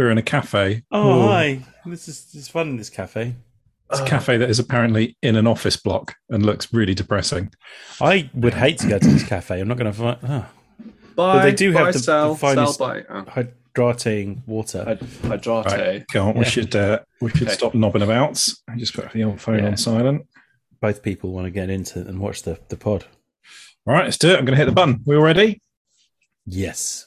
We're in a cafe. Oh, Ooh. hi. This is, this is fun in this cafe. It's a cafe that is apparently in an office block and looks really depressing. I would hate to go to this cafe. I'm not going to find. Oh, Buy, they do have buy, the- the sell, finest- sell, buy. Oh, hydrating water. hyd- hydrate. Right, go on. We Yeah. should uh, we should Okay. stop knobbing about. I just put the old phone Yeah. on silent. Both people want to get into it and watch the, the pod. All right, let's do it. I'm going to hit the button. We all ready? Yes.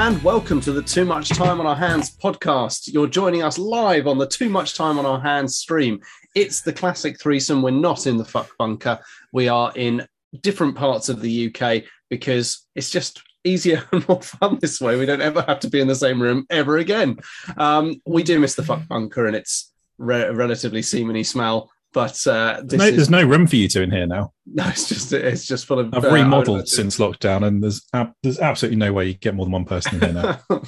And welcome to the Too Much Time on Our Hands podcast. You're joining us live on the Too Much Time on Our Hands stream. It's the classic threesome. We're not in the fuck bunker. We are in different parts of the UK because it's just easier and more fun this way. We don't ever have to be in the same room ever again. Um, we do miss the fuck bunker and its re- relatively semeny smell. But uh, this No, is there's no room for you two in here now. no, it's just it's just full of. I've uh, remodeled since lockdown, and there's ab- there's absolutely no way you get more than one person in here now.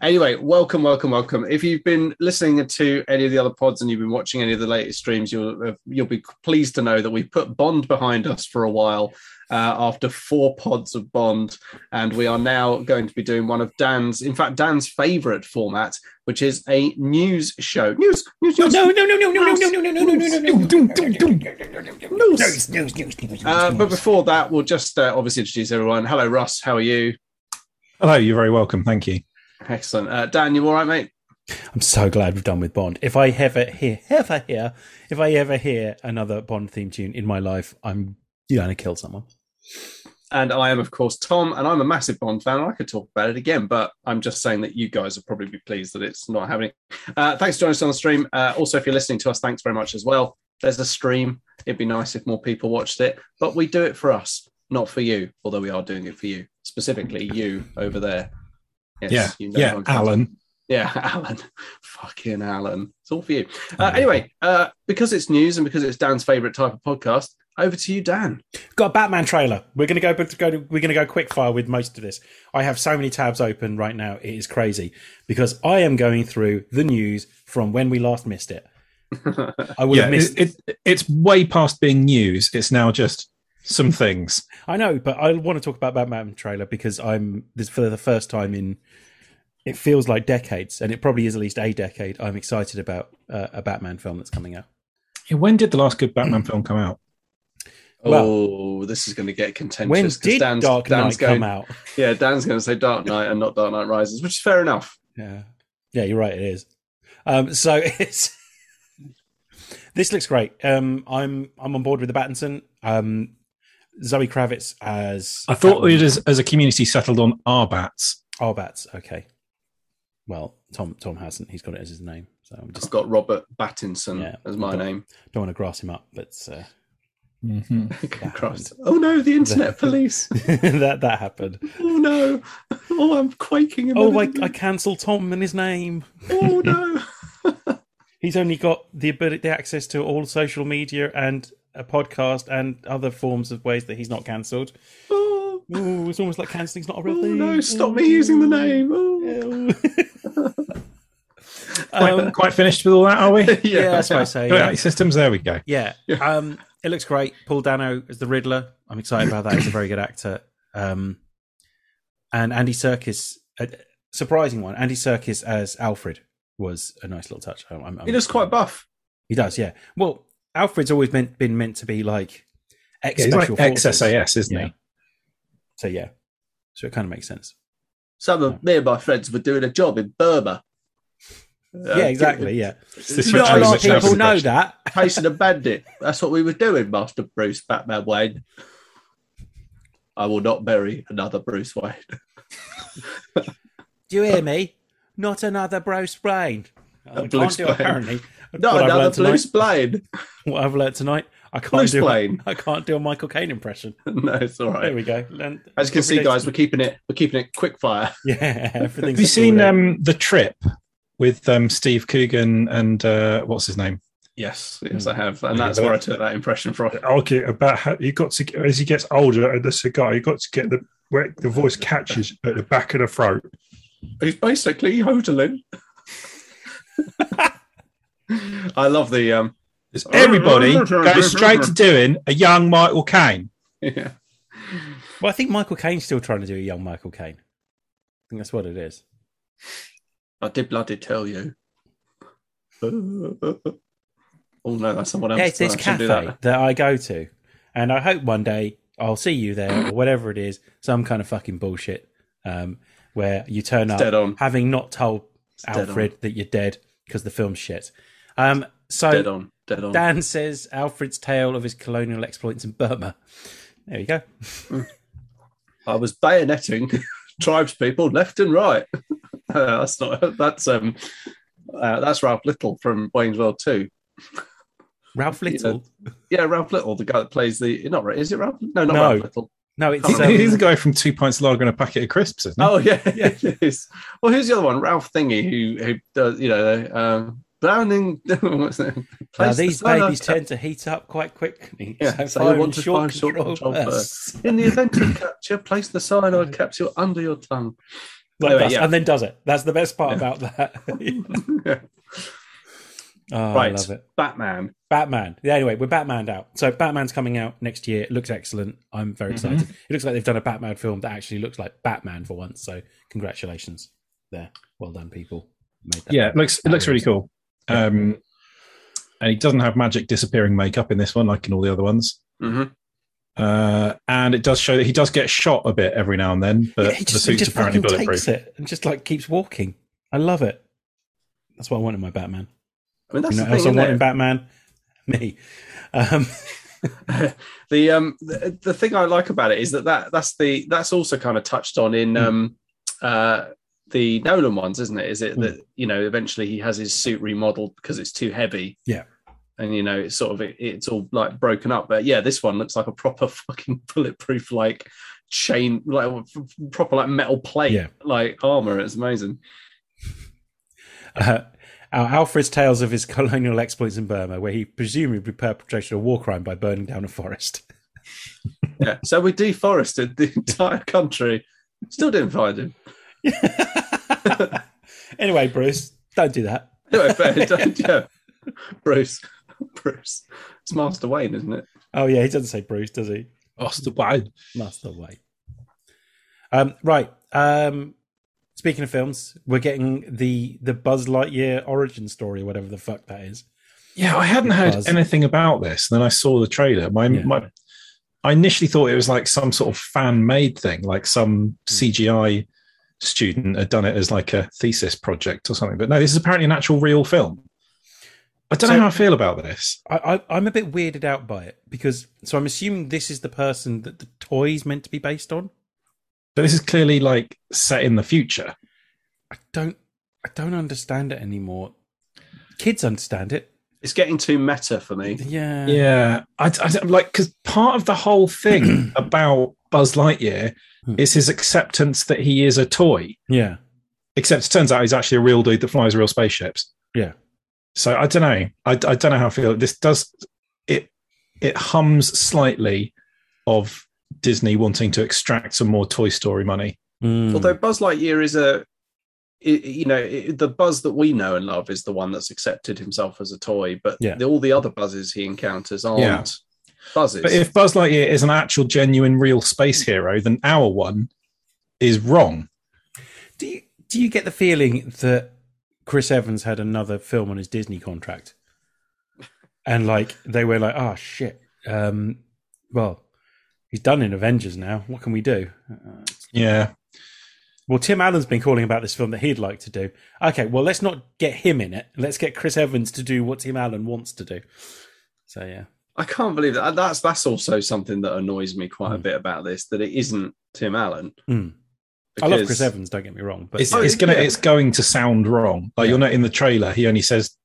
anyway, welcome, welcome, welcome. If you've been listening to any of the other pods and you've been watching any of the latest streams, you'll uh, you'll be pleased to know that we put Bond behind us for a while uh, after four pods of Bond, and we are now going to be doing one of Dan's, in fact, Dan's favourite format, which is a news show. News, news, news. no, no, no, no, no, no, no, no, no, no, no, no, no, News. Uh, but before that, we'll just uh, obviously introduce everyone. Hello, Russ. How are you? Hello, you're very welcome. Thank you. Excellent. Uh, Dan, you all right, mate? I'm so glad we've done with Bond. If I ever hear, ever hear, if I ever hear another Bond theme tune in my life, I'm going to kill someone. And I am, of course, Tom, and I'm a massive Bond fan. I could talk about it again, but I'm just saying that you guys will probably be pleased that it's not happening. Uh, thanks for joining us on the stream. Uh, also, if you're listening to us, thanks very much as well. There's a stream. It'd be nice if more people watched it, but we do it for us, not for you, although we are doing it for you, specifically you over there. Yes, yeah, you know yeah, who I'm talking Alan. yeah, Alan. Fucking Alan. It's all for you. Uh, anyway, uh, because it's news and because it's Dan's favorite type of podcast, over to you, Dan. Got a Batman trailer. We're going to go, but go to, we're going to go quick fire with most of this. I have so many tabs open right now. It is crazy because I am going through the news from when we last missed it. I will Yeah, have missed. it, it, it's way past being news. It's now just some things. I know, but I want to talk about Batman trailer because I'm this for the first time in. It feels like decades, and it probably is at least a decade. I'm excited about uh, a Batman film that's coming out. Yeah, when did the last good Batman film come out? Well- oh, this is going to get contentious. When 'cause did Dan's, Dark Knight Dan's going, come out? Yeah, Dan's going to say Dark Knight and not Dark Knight Rises, which is fair enough. Yeah, yeah, you're right. It is. Um, so it's this looks great. Um, I'm I'm on board with the Battinson. Um, Zoe Kravitz as I thought Catwoman. we as, as a community settled on our bats. Oh, bats. Okay. Well, Tom Tom hasn't. He's got it as his name. So I'm I've just got Robert Battinson Yeah. as my name. don't want to grass him up, but uh, mm-hmm. Christ. Oh no, the internet police. that that happened. Oh no. Oh, I'm quaking. in Oh, I, I cancel Tom and his name. Oh no. He's only got the ability, the access to all social media and a podcast and other forms of ways that he's not cancelled. Oh, Ooh, it's almost like cancelling's not a real oh thing. no, stop me using the name. Oh. Quite, um, quite finished with all that, are we? yeah, that's what I say. Yeah. Yeah. Systems. There we go. yeah. Um, it looks great. Paul Dano as the Riddler. I'm excited about that. He's a very good actor. Um, and Andy Serkis, a surprising one. Andy Serkis as Alfred was a nice little touch. I'm, I'm, He looks quite buff. He does, yeah. Well, Alfred's always meant been meant to be like ex Yeah, like special. SAS, isn't Yeah. he? So yeah, so it kind of makes sense. Some of me and my friends were doing a job in Burma. Uh, yeah, exactly. Yeah, not a lot of people know that. Chasing a bandit. That's what we were doing, Master Bruce Batman Wayne. I will not bury another Bruce Wayne. Do you hear me? Not another Bruce Wayne. I Bruce can't do Wayne. apparently. No, what I've another learnt tonight- Bruce What I've learnt tonight, I can't Bruce do. Blaine. I can't do a Michael Caine impression. no, it's all right. There we go. And As you can see, guys, day- we're keeping it. We're keeping it quick fire. yeah, everything's. Have you seen um, the trip with um, Steve Coogan and uh, what's his name? Yes, yes, I have, and that's but- where I took that impression from. argue about how you got to as he gets older at the cigar, you got to get the where the voice catches at the back of the throat. He's basically hoteling. I love the um. Is everybody goes straight to doing a young Michael Caine. Yeah. Well, I think Michael Caine's still trying to do a young Michael Caine. I think that's what it is. I did bloody tell you. Oh no, that's someone else. Yeah, it's this I shouldn't do cafe that. that. I go to, and I hope one day I'll see you there or whatever it is, some kind of fucking bullshit, um, where you turn up dead on. having not told dead Alfred that you're dead because the film's shit. Um, so Dead on. Dead on. Dan says Alfred's tale of his colonial exploits in Burma. There you go. I was bayoneting tribes people left and right. Uh, that's not. That's um. Uh, that's Ralph Little from Wayne's World 2. Ralph Little. Yeah, Ralph Little, the guy that plays the. Not right. Is it Ralph? No, not No. Ralph Little. No, it's Can't um, He's a guy from two pints of lager and a packet of crisps, isn't he? Oh yeah, Yeah. Well, who's the other one? Ralph Thingy, who who does you know um, Browning. What's it? now Place the these babies up tend to heat up quite quickly. Yeah, so, so you want to short find short control control first. In the event of capture, place the cyanide capsule under your tongue. Like Anyway, yeah. and then does it. That's the best part Yeah. about that. Yeah. Oh, I love it. Batman. Batman. Yeah, anyway, we're Batmaned out. So Batman's coming out next year. It looks excellent. I'm very Mm-hmm. excited. It looks like they've done a Batman film that actually looks like Batman for once. So congratulations there. Well done, people. Made that. Yeah, it looks it looks really cool. Um, and he doesn't have magic disappearing makeup in this one, like in all the other ones. hmm Uh, and it does show that he does get shot a bit every now and then, but Yeah, he the just, suit's apparently bulletproof. takes it and just like keeps walking. I love it. That's what I want in my Batman. I mean, that's you know the what else I thing. want in isn't Batman? Me. Um, the um the, the thing I like about it is that, that that's the that's also kind of touched on in Hmm. um uh the Nolan ones, isn't it? Is it Mm. that you know eventually he has his suit remodeled because it's too heavy? Yeah. And you know it's sort of it, it's all like broken up, but yeah, this one looks like a proper fucking bulletproof like chain like proper like metal plate Yeah. like armor. It's amazing. uh, our Alfred's tales of his colonial exploits in Burma, where he presumably perpetrated a war crime by burning down a forest. Yeah. So we deforested the entire country. Still didn't find him. anyway, Bruce, don't do that. Anyway, but, don't- yeah. Bruce. Bruce. It's Master Wayne, isn't it? Oh yeah, he doesn't say Bruce, does he? Master Wayne. Master Wayne. Um, right. Um, speaking of films, we're getting the the Buzz Lightyear origin story, whatever the fuck that is. Yeah, I hadn't heard Buzz. anything about this. Then I saw the trailer. My, Yeah. my, I initially thought it was like some sort of fan made thing, like some hmm. CGI student had done it as like a thesis project or something. But no, this is apparently an actual real film. I don't So- know how I feel about this. I, I, I'm a bit weirded out by it because so I'm assuming this is the person that the toy is meant to be based on. But this is clearly like set in the future. I don't I don't understand it anymore. Kids understand it. It's getting too meta for me. Yeah. Yeah, I, I don't- like because part of the whole thing about Buzz Lightyear Hmm. is his acceptance that he is a toy. Yeah. Except it turns out he's actually a real dude that flies real spaceships. Yeah. So I don't know. I, I don't know how I feel. This does it. It hums slightly of Disney wanting to extract some more Toy Story money. Mm. Although Buzz Lightyear is a, i- you know, i- the Buzz that we know and love is the one that's accepted himself as a toy, but Yeah. the, all the other Buzzes he encounters aren't Yeah. Buzzes. But if Buzz Lightyear is an actual, genuine, real space hero, then our one is wrong. do you do you get the feeling that Chris Evans had another film on his Disney contract? And like they were like, oh shit. Um well, he's done in Avengers now. What can we do? Uh, Yeah, Well, Tim Allen's been calling about this film that he'd like to do. Okay, well, let's not get him in it. Let's get Chris Evans to do what Tim Allen wants to do. So yeah, I can't believe that. That's that's also something that annoys me quite a Hmm. bit about this that it isn't Tim Allen. Mm. I love Chris Evans. Don't get me wrong, but it's, Oh, it's gonna yeah. it's going to sound wrong. Like Yeah. you'll know in the trailer, he only says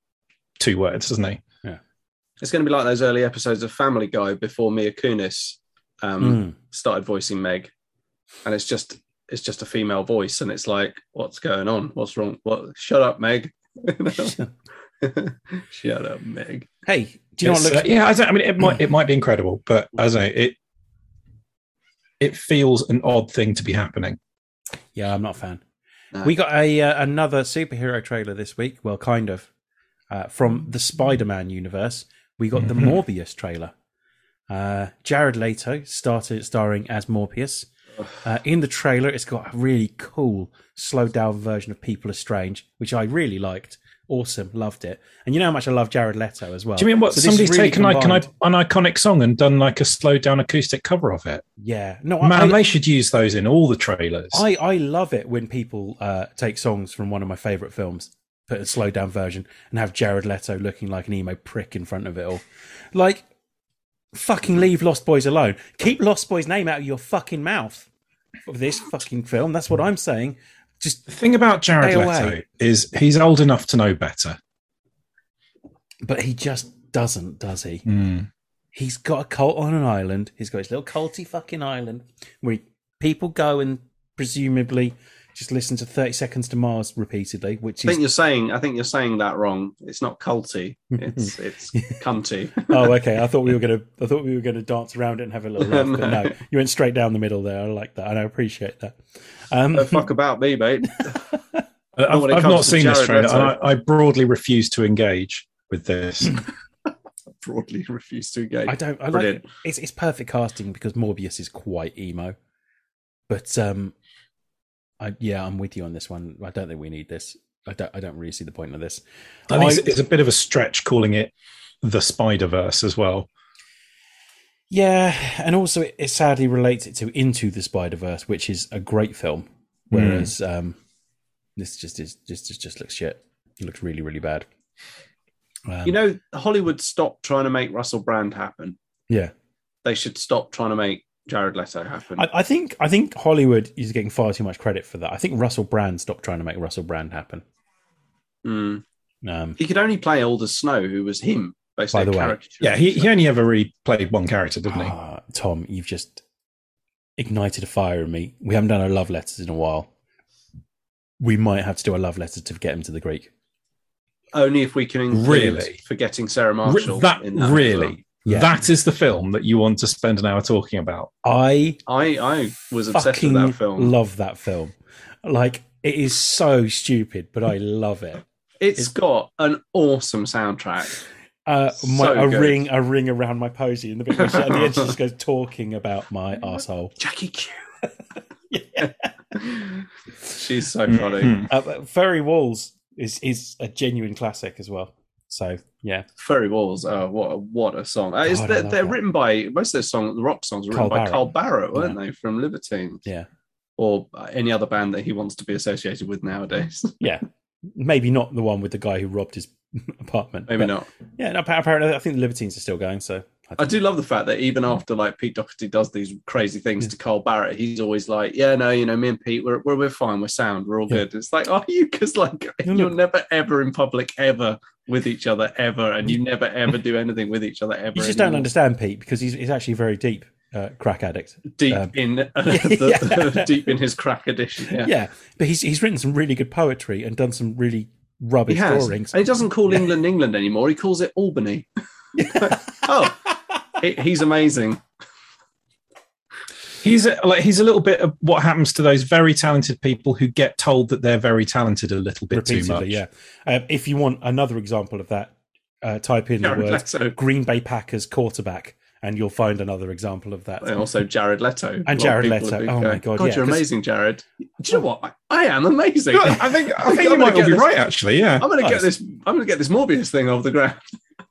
two words, doesn't he? Yeah, it's going to be like those early episodes of Family Guy before Mila Kunis um, Mm. started voicing Meg, and it's just it's just a female voice, and it's like, what's going on? What's wrong? What? Shut up, Meg. Shut up, Meg. hey, do you know what It's, looks? uh, yeah, I, don't, I mean, it might it might be incredible, but as I say, it it feels an odd thing to be happening. Yeah, I'm not a fan. No. We got a uh, another superhero trailer this week. Well, kind of uh, from the Spider-Man universe. We got the Morbius trailer. Uh, Jared Leto started starring as Morbius. Uh, in the trailer, it's got a really cool, slowed down version of People Are Strange, which I really liked. Awesome, loved it. And you know how much I love Jared Leto as well. Do you mean what? So somebody's really taken like an, an iconic song and done like a slowed down acoustic cover of it? Yeah, no, I, Man, I, they should use those in all the trailers. I, I love it when people uh, take songs from one of my favorite films, put a slowed down version, and have Jared Leto looking like an emo prick in front of it all. Like, fucking leave Lost Boys alone. Keep Lost Boys' name out of your fucking mouth of this fucking film. That's what I'm saying. Just, the thing about Jared Leto is he's old enough to know better. but he just doesn't, does he? Mm. He's got a cult on an island. He's got his little culty fucking island where people go and presumably just listen to 30 Seconds to Mars repeatedly, which I think is you're saying. I think you're saying that wrong. It's not culty. It's it's cunty. oh, okay. I thought we were gonna. I thought we were gonna dance around it and have a little laugh, but no, you went straight down the middle there. I like that, and I appreciate that. Um, Don't fuck about me, mate. I've, I've not to seen this Jared trailer, and I, I broadly refuse to engage with this. Broadly refuse to engage. I don't. I like it. It's it's perfect casting because Morbius is quite emo, but um, I yeah, I'm with you on this one. I don't think we need this. I don't. I don't really see the point of this. I think I- it's, it's a bit of a stretch calling it the Spider Verse as well. Yeah, and also it, it sadly relates it to Into the Spider Verse, which is a great film, whereas um, this just is just just just looks shit. It looks really really bad. Um, You know, Hollywood stopped trying to make Russell Brand happen. yeah. They should stop trying to make Jared Leto happen. I, I think I think Hollywood is getting far too much credit for that. I think Russell Brand stopped trying to make Russell Brand happen. Mm. Um, He could only play Aldous Snow, who was him, basically. By the a way. Yeah, he, he only ever really played one character, didn't he? ah, Tom, you've just ignited a fire in me. We haven't done our love letters in a while. We might have to do a love letter to get him to the Greek. only if we can include Really? forgetting Sarah Re- Marshall. that in that really, Yeah. that is the film that you want to spend an hour talking about. I. I I was obsessed fucking with that film. love that film. Like it is so stupid, but I love it. it's got an awesome soundtrack. Uh, my, So a good. ring, a ring around my posy, and the bit where she, at the end she just goes talking about my asshole. Jackie Q. Yeah. She's so funny. Mhm. Uh, but Furry Walls is is a genuine classic as well. So yeah, Furry Walls. Oh, what a, what a song! Uh, God, I they're they're that. written by most of those songs. The rock songs were written Carl by Barrett. Carl Barât, weren't they, from Libertines, yeah, or any other band that he wants to be associated with nowadays? yeah. Maybe not the one with the guy who robbed his apartment. Maybe not. Yeah, no, apparently I think the Libertines are still going. So I do love the fact that even after like Pete Doherty does these crazy things to Carl Barât, he's always like, "Yeah, no, you know, me and Pete, we're we're, we're fine, we're sound, we're all Yeah. good." It's like, are you? Because like No, you're look- never ever in public ever with each other ever, and you never ever do anything with each other ever. you just don't understand Pete because he's he's actually a very deep uh, crack addict. deep um, in uh, the, Yeah. deep in his crack addiction. Yeah. Yeah. but he's he's written some really good poetry and done some really He rubbish has. drawings. And he doesn't call England England anymore. He calls it Albion. oh, he's amazing. He's a, like he's a little bit of what happens to those very talented people who get told that they're very talented a little bit too much. Yeah. Um, if you want another example of that, uh, type in the word Leto. Green Bay Packers quarterback, and you'll find another example of that. And also Jared Leto. And Jared people Leto. have been Oh my God, God, yeah, you're 'cause- amazing, Jared. Do you know what? I, I am amazing. Good. I think I think I'm you might be this- right. Actually, yeah. I'm gonna Nice. get this. I'm gonna get this Morbius thing off the ground.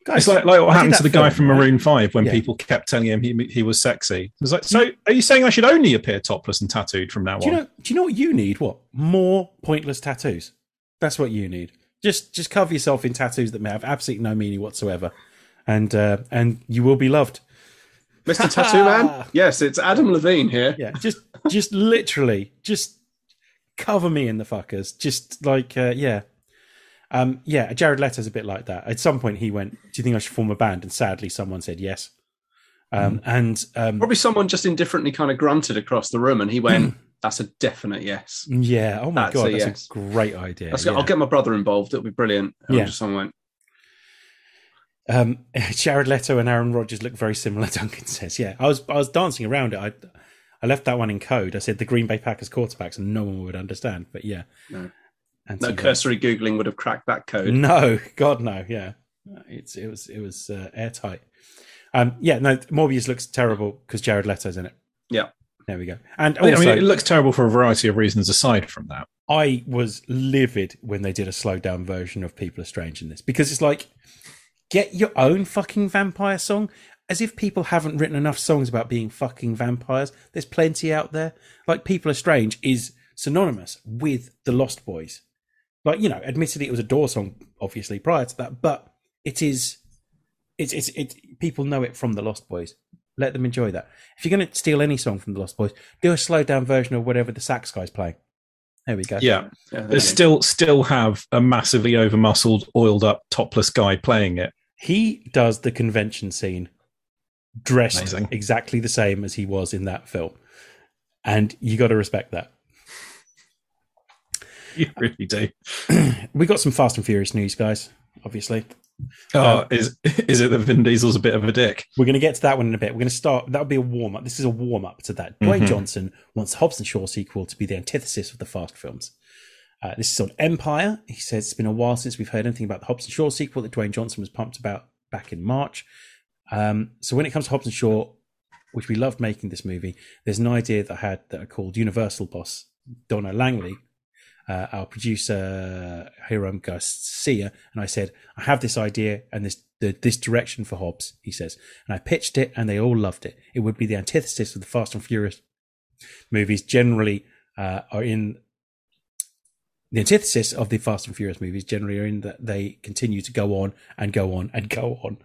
It's like, like what I happened to that the guy film, from right? Maroon Five when Yeah. people kept telling him he he was sexy. It was like, so are you saying I should only appear topless and tattooed from now Do you on? know? Do you know what you need? What more pointless tattoos? That's what you need. Just just cover yourself in tattoos that may have absolutely no meaning whatsoever, and uh, and you will be loved. Mr. Tattoo Man? Yes, it's Adam Levine here. Yeah, just just literally just cover me in the fuckers. Just like uh, yeah. Um, yeah, Jared Leto's a bit like that. At some point, he went, "Do you think I should form a band?" And sadly, someone said yes. Um, And um, Probably someone just indifferently kind of grunted across the room and he went, That's a definite yes. yeah, oh my That's god, a that's yes. a great idea. Yeah. I'll get my brother involved. It'll be brilliant. And Yeah. someone went, Um, Jared Leto and Aaron Rodgers look very similar. Duncan says, "Yeah, I was I was dancing around it. I I I left that one in code. I said the Green Bay Packers quarterbacks, and no one would understand. But yeah, No. And No so- cursory googling would have cracked that code. No, God, no. Yeah, it's it was it was uh, airtight. Um, yeah, no, Morbius looks terrible because Jared Leto's in it. Yeah. there we go. And I mean, also, I mean, it looks terrible for a variety of reasons aside from that. I was livid when they did a slowed down version of People Are Strange in this because it's like, get your own fucking vampire song. As if people haven't written enough songs about being fucking vampires. There's plenty out there. Like People Are Strange is synonymous with the Lost Boys. Like, you know, admittedly it was a Door song, obviously, prior to that, but it is, it's, it's, it, people know it from the Lost Boys. Let them enjoy that. If you're going to steal any song from the Lost Boys, do a slowed down version of whatever the sax guy's playing. There we go. Yeah, Yeah, they still still have a massively over muscled, oiled up, topless guy playing it. He does the convention scene dressed Amazing. exactly the same as he was in that film. And you got to respect that. You really do. We got some Fast and Furious news, guys, obviously. Oh, Um, is is it that Vin Diesel's a bit of a dick? We're going to get to that one in a bit. We're going to start. That'll be a warm up. This is a warm up to that. Dwayne Mhm. Johnson wants the Hobbs and Shaw sequel to be the antithesis of the Fast films. Uh, this is on Empire. He says it's been a while since we've heard anything about the Hobbs and Shaw sequel that Dwayne Johnson was pumped about back in March. Um, so when it comes to Hobbs and Shaw, which we loved making this movie, there's an idea that I had that I called Universal Boss Donna Langley, uh, our producer Hiram Garcia, and I said, I have this idea and this the, this direction for Hobbs. He says, and I pitched it, and they all loved it. It would be the antithesis of the Fast and Furious movies. Generally, uh, are in the antithesis of the Fast and Furious movies. Generally, are in that they continue to go on and go on and go on.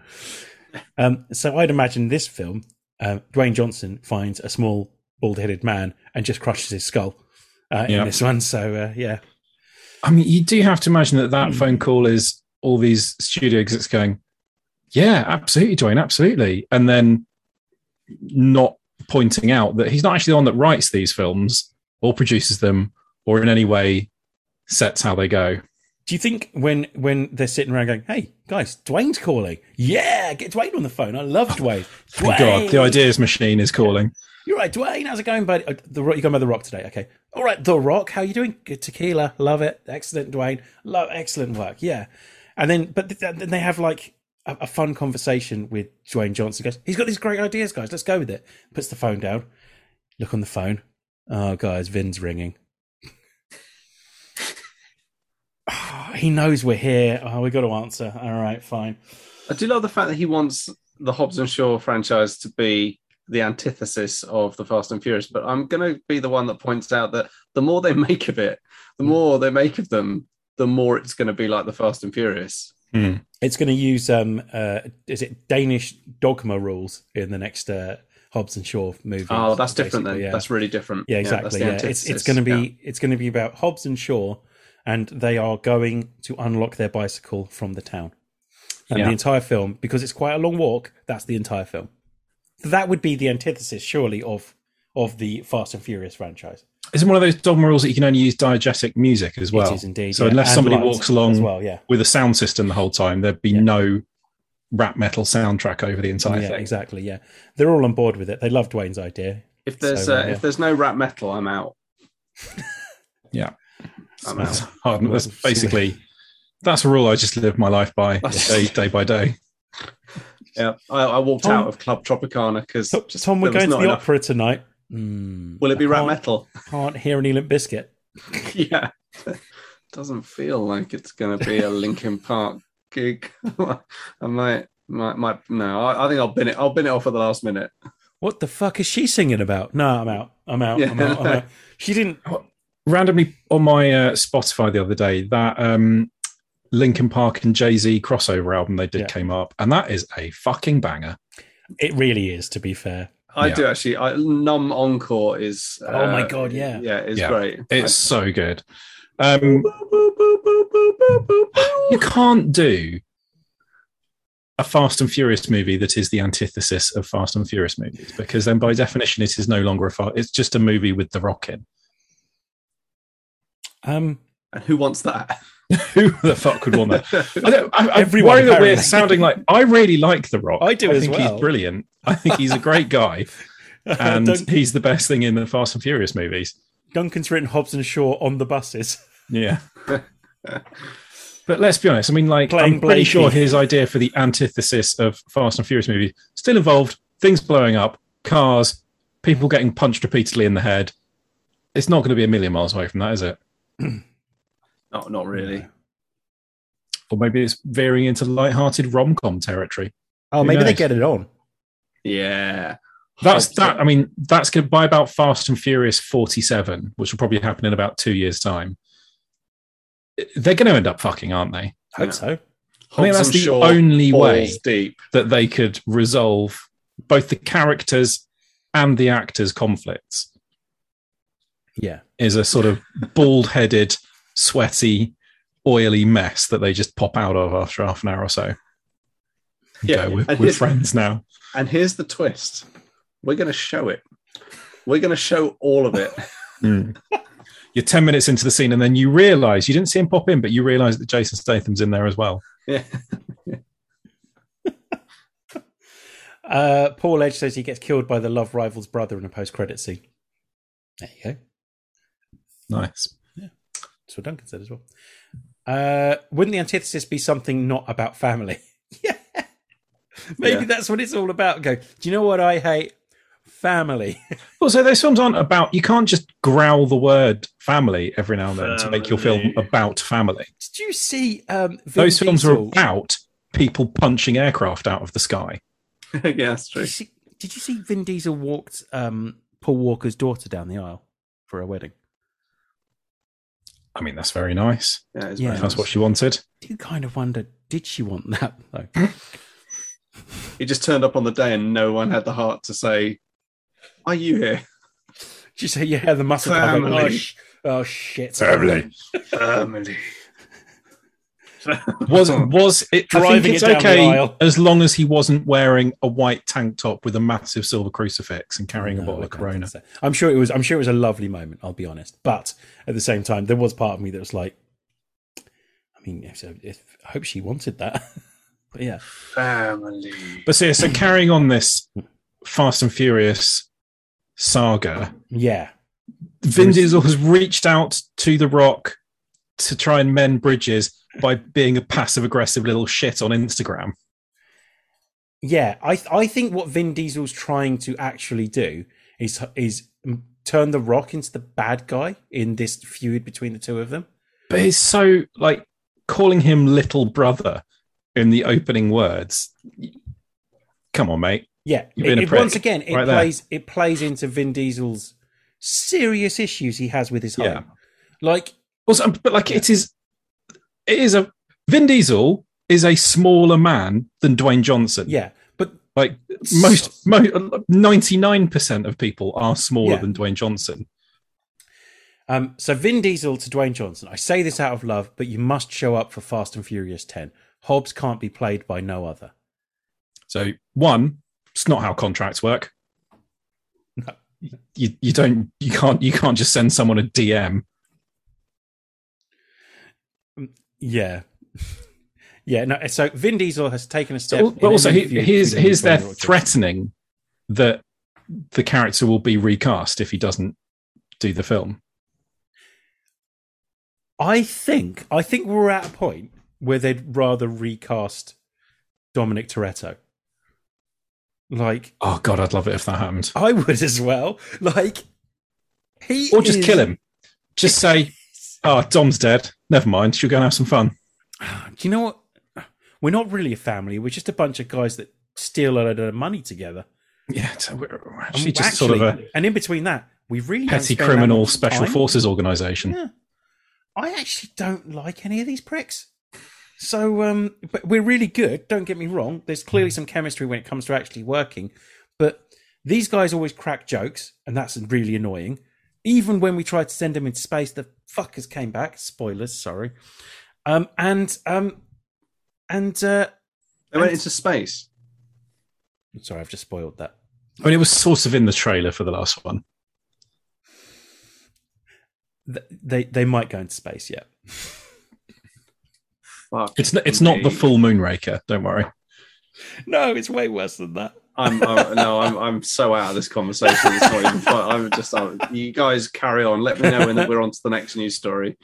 Um, so I'd imagine this film, um, Dwayne Johnson finds a small bald-headed man and just crushes his skull uh, Yeah. in this one. So uh, yeah, I mean, you do have to imagine that that phone call is all these studio execs going, "Yeah, absolutely, Dwayne, absolutely," and then not pointing out that he's not actually the one that writes these films or produces them or in any way sets how they go. Do you think when when they're sitting around going, "Hey guys, Dwayne's calling. Yeah, get Dwayne on the phone. I love Dwayne. Thank God, the ideas machine is calling. You're right, Dwayne. How's it going, buddy? Uh, The Rock, you going by the Rock today? Okay. All right, the Rock. How you doing? Good tequila. Love it. Excellent, Dwayne. Love excellent work. Yeah. And then, but th- then they have like a, a fun conversation with Dwayne Johnson. Goes, he's got these great ideas, guys. Let's go with it. Puts the phone down. Look on the phone. Oh, guys, Vin's ringing. Oh, he knows we're here. Oh, we got to answer. All right, fine. I do love the fact that he wants the Hobbs and Shaw franchise to be the antithesis of the Fast and Furious, but I'm going to be the one that points out that the more they make of it, the more they make of them, the more it's going to be like the Fast and Furious. Hmm. It's going to use um, uh, is it Danish dogma rules in the next uh, Hobbs and Shaw movie? Oh, that's different then. Yeah, That's really different. yeah, that's exactly. the Yeah, it's it's going to be Yeah. it's going to be about Hobbs and Shaw, and they are going to unlock their bicycle from the town, and Yeah. the entire film because it's quite a long walk. That's the entire film. That would be the antithesis, surely, of of the Fast and Furious franchise. Is it one of those dogma rules that you can only use diegetic music as well? it is indeed. So yeah, unless and somebody walks along as well, yeah, with a sound system the whole time, there'd be Yeah. no rap metal soundtrack over the entire yeah, thing. exactly. Yeah, they're all on board with it. They love Dwayne's idea. If there's So, uh, uh, yeah. if there's no rap metal, I'm out. Yeah. I'm That's out. hard. That's basically that's a rule I just live my life by day day by day. Yeah, I, I walked Tom- out of Club Tropicana because Tom, Tom, we're going to the enough- opera tonight. Hmm, Will it be I rap metal? Can't hear any Limp Bizkit. yeah, doesn't feel like it's going to be a Linkin Park gig. I might, might, might. No, I, I think I'll bin it. I'll bin it off at the last minute. What the fuck is she singing about? No, I'm out. I'm out. I'm Yeah. out. I'm out. She didn't. Randomly on my uh, Spotify the other day, that um Linkin Park and Jay Z crossover album they did Yeah. came up, and that is a fucking banger. It really is, to be fair. I Yeah. do actually. I, Numb Encore is. uh, Oh my God, yeah. yeah, it's Yeah. great. It's so good. Um, you can't do a Fast and Furious movie that is the antithesis of Fast and Furious movies because then by definition it is no longer a fa- it's just a movie with the rock in. Um, And who wants that? Who the fuck would want that? I, don't, I, I Everyone, worry that we're sounding like I really like the rock. I do I as think well. he's brilliant. I think he's a great guy. and Dun- he's the best thing in the Fast and Furious movies. Duncan's written Hobbs and Shaw on the buses. Yeah. but let's be honest. I mean, like, Playing I'm pretty Blakey. sure his idea for the antithesis of Fast and Furious movies still involved things blowing up, cars, people getting punched repeatedly in the head. It's not going to be a million miles away from that, is it? Not, not really. Or maybe it's veering into light-hearted rom-com territory. Oh, Who maybe they get it on. Yeah. That's Hobbs- that. I mean, that's going to by about Fast and Furious 47, which will probably happen in about two years' time. They're going to end up fucking, aren't they? I hope Yeah. so. I think Hobbs that's and the Shaw only way balls deep. that they could resolve both the characters and the actors' conflicts Yeah. is a sort of bald-headed, sweaty, oily mess that they just pop out of after half an hour or so. Yeah, Go, we're, we're here's- friends now. And here's the twist. We're going to show it. We're going to show all of it. Mm. You're 10 minutes into the scene and then you realize you didn't see him pop in, but you realize that Jason Statham's in there as well. Yeah. Uh, Paul Edge says he gets killed by the love rival's brother in a post-credit scene. There you go. Nice. That's what Duncan said as well. Uh, wouldn't the antithesis be something not about family? yeah. Maybe Yeah. that's what it's all about. Go, do you know what I hate? Family. Also, those films aren't about, you can't just growl the word family every now and then to make your film about family. Did you see um, Vin Those films are about people punching aircraft out of the sky. yeah, that's Did true. you, see, did you see Vin Diesel walked um, Paul Walker's daughter down the aisle for a wedding? I mean, that's very nice. Yeah, Yeah. very If that's nice. what she wanted. Do you kind of wonder, did she want that though? He just turned up on the day and no one had the heart to say, Are you here? She said, "Yeah, the muscle cover." Oh, Family. sh- oh shit! Family. Family. Was was it? I Driving think it's it down the okay aisle. as long as he wasn't wearing a white tank top with a massive silver crucifix and carrying a bottle of Corona. so. I'm sure it was. I'm sure it was a lovely moment. I'll be honest, but at the same time, there was part of me that was like, I mean, if, if, I hope she wanted that. but yeah, Family. But so, so carrying on this Fast and Furious saga, yeah, Vin Diesel has reached out to The Rock to try and mend bridges by being a passive aggressive little shit on Instagram. yeah. I I think what Vin Diesel's trying to actually do is is turn the Rock into the bad guy in this feud between the two of them. But it's so like calling him little brother in the opening words. Come on, mate. Yeah, it, it- once again, it right there. plays it plays into Vin Diesel's serious issues he has with his home. Yeah. Like, Also, but like it is, it is a Vin Diesel is a smaller man than Dwayne Johnson. yeah, but like most ninety nine percent of people are smaller Yeah. than Dwayne Johnson. um, so Vin Diesel to Dwayne Johnson. I say this out of love, but you must show up for Fast and Furious Ten. Hobbs can't be played by no other. So one, it's not how contracts work. No. You you don't you can't you can't just send someone a DM. Yeah, yeah. No, so Vin Diesel has taken a step. So, but also, he, interview here's between here's they're threatening that the character will be recast if he doesn't do the film. I think I think we're at a point where they'd rather recast Dominic Toretto. Like Oh God, I'd love it if that happened. I would as well. Like he Or just is- kill him. Just say, "Oh, Dom's dead. Never mind. She'll go and have some fun." Do you know what? We're not really a family. We're just a bunch of guys that steal a load of money together. Yeah, so we're we're And actually just sort of a and in between that, we really petty criminal special time. forces organization. Yeah. I actually don't like any of these pricks. So, um, but we're really good. Don't get me wrong. There's clearly some chemistry when it comes to actually working, but these guys always crack jokes, and that's really annoying. Even when we tried to send them into space, the fuckers came back. Spoilers, sorry. Um, and um, and uh, They went into space. sorry, I've just spoiled that. I mean, it was sort of in the trailer for the last one. They they might go into space, yeah. Fuck. It's n- it's not the me. full Moonraker. Don't worry. No, it's way worse than that. I'm, I'm no, I'm I'm so out of this conversation. It's not even fun. I'm just I'm, you guys carry on. Let me know when we're on to the next news story.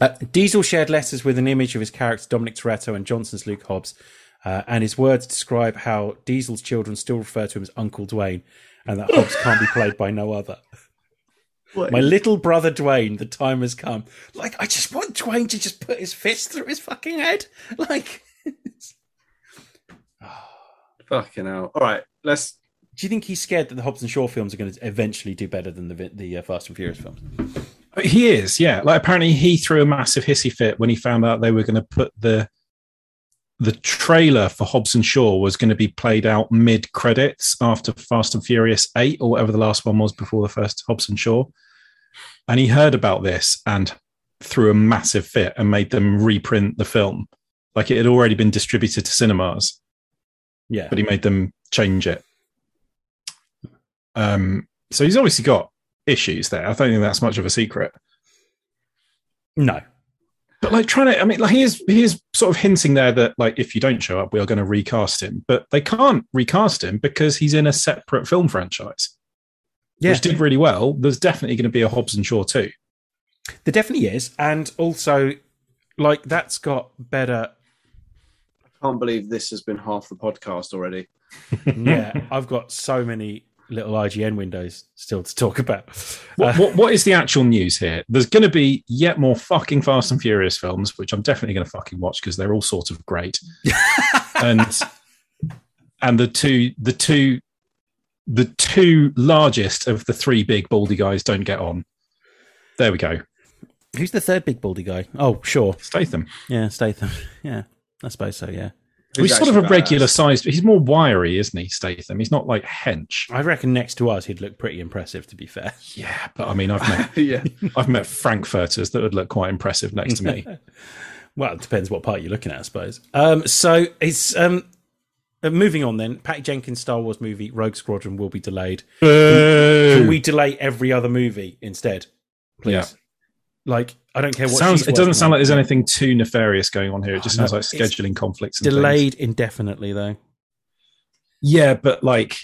Uh, Diesel shared letters with an image of his character Dominic Toretto and Johnson's Luke Hobbs, uh, and his words describe how Diesel's children still refer to him as Uncle Dwayne, and that Hobbs can't be played by no other. My little brother Dwayne, the time has come. Like, I just want Dwayne to just put his fist through his fucking head. Like, Fucking hell. All right, let's. do you think he's scared that the Hobbs and Shaw films are going to eventually do better than the the uh, Fast and Furious films? He is, yeah. Like apparently he threw a massive hissy fit when he found out they were going to put the the trailer for Hobbs and Shaw was going to be played out mid credits after Fast and Furious 8 or whatever the last one was before the first Hobbs and Shaw. And he heard about this and threw a massive fit and made them reprint the film. Like it had already been distributed to cinemas, Yeah, but he made them change it. Um, so he's obviously got issues there. I don't think that's much of a secret. no, But like trying to, I mean, like he is he is sort of hinting there that like if you don't show up, we are going to recast him. But they can't recast him because he's in a separate film franchise, yeah, which did really well. There's definitely going to be a Hobbs and Shaw too. there definitely is, and also like that's got better. I can't believe this has been half the podcast already. Yeah, I've got so many little IGN windows still to talk about. What, Uh, what, what is the actual news here? There's going to be yet more fucking Fast and Furious films, which I'm definitely going to fucking watch because they're all sort of great. and and the two the two the two largest of the three big baldy guys don't get on. There we go. Who's the third big baldy guy? Oh, sure, Statham. yeah, Statham. Yeah, I suppose so. Yeah, Who's he's sort of a actually regular badass? sized. He's more wiry, isn't he, Statham? He's not like hench. I reckon next to us he'd look pretty impressive. To be fair, Yeah, but I mean, I've met yeah. I've met Frankfurters that would look quite impressive next to me. well, it depends what part you're looking at, I suppose. Um, so it's um. uh, Moving on, then Patty Jenkins' Star Wars movie Rogue Squadron will be delayed. Can we delay every other movie instead, please? Yeah. Like, I don't care what. sounds, it doesn't sound on. like there's anything too nefarious going on here. It just Oh, sounds no, like scheduling conflicts. And delayed Things. indefinitely, though. Yeah, but like,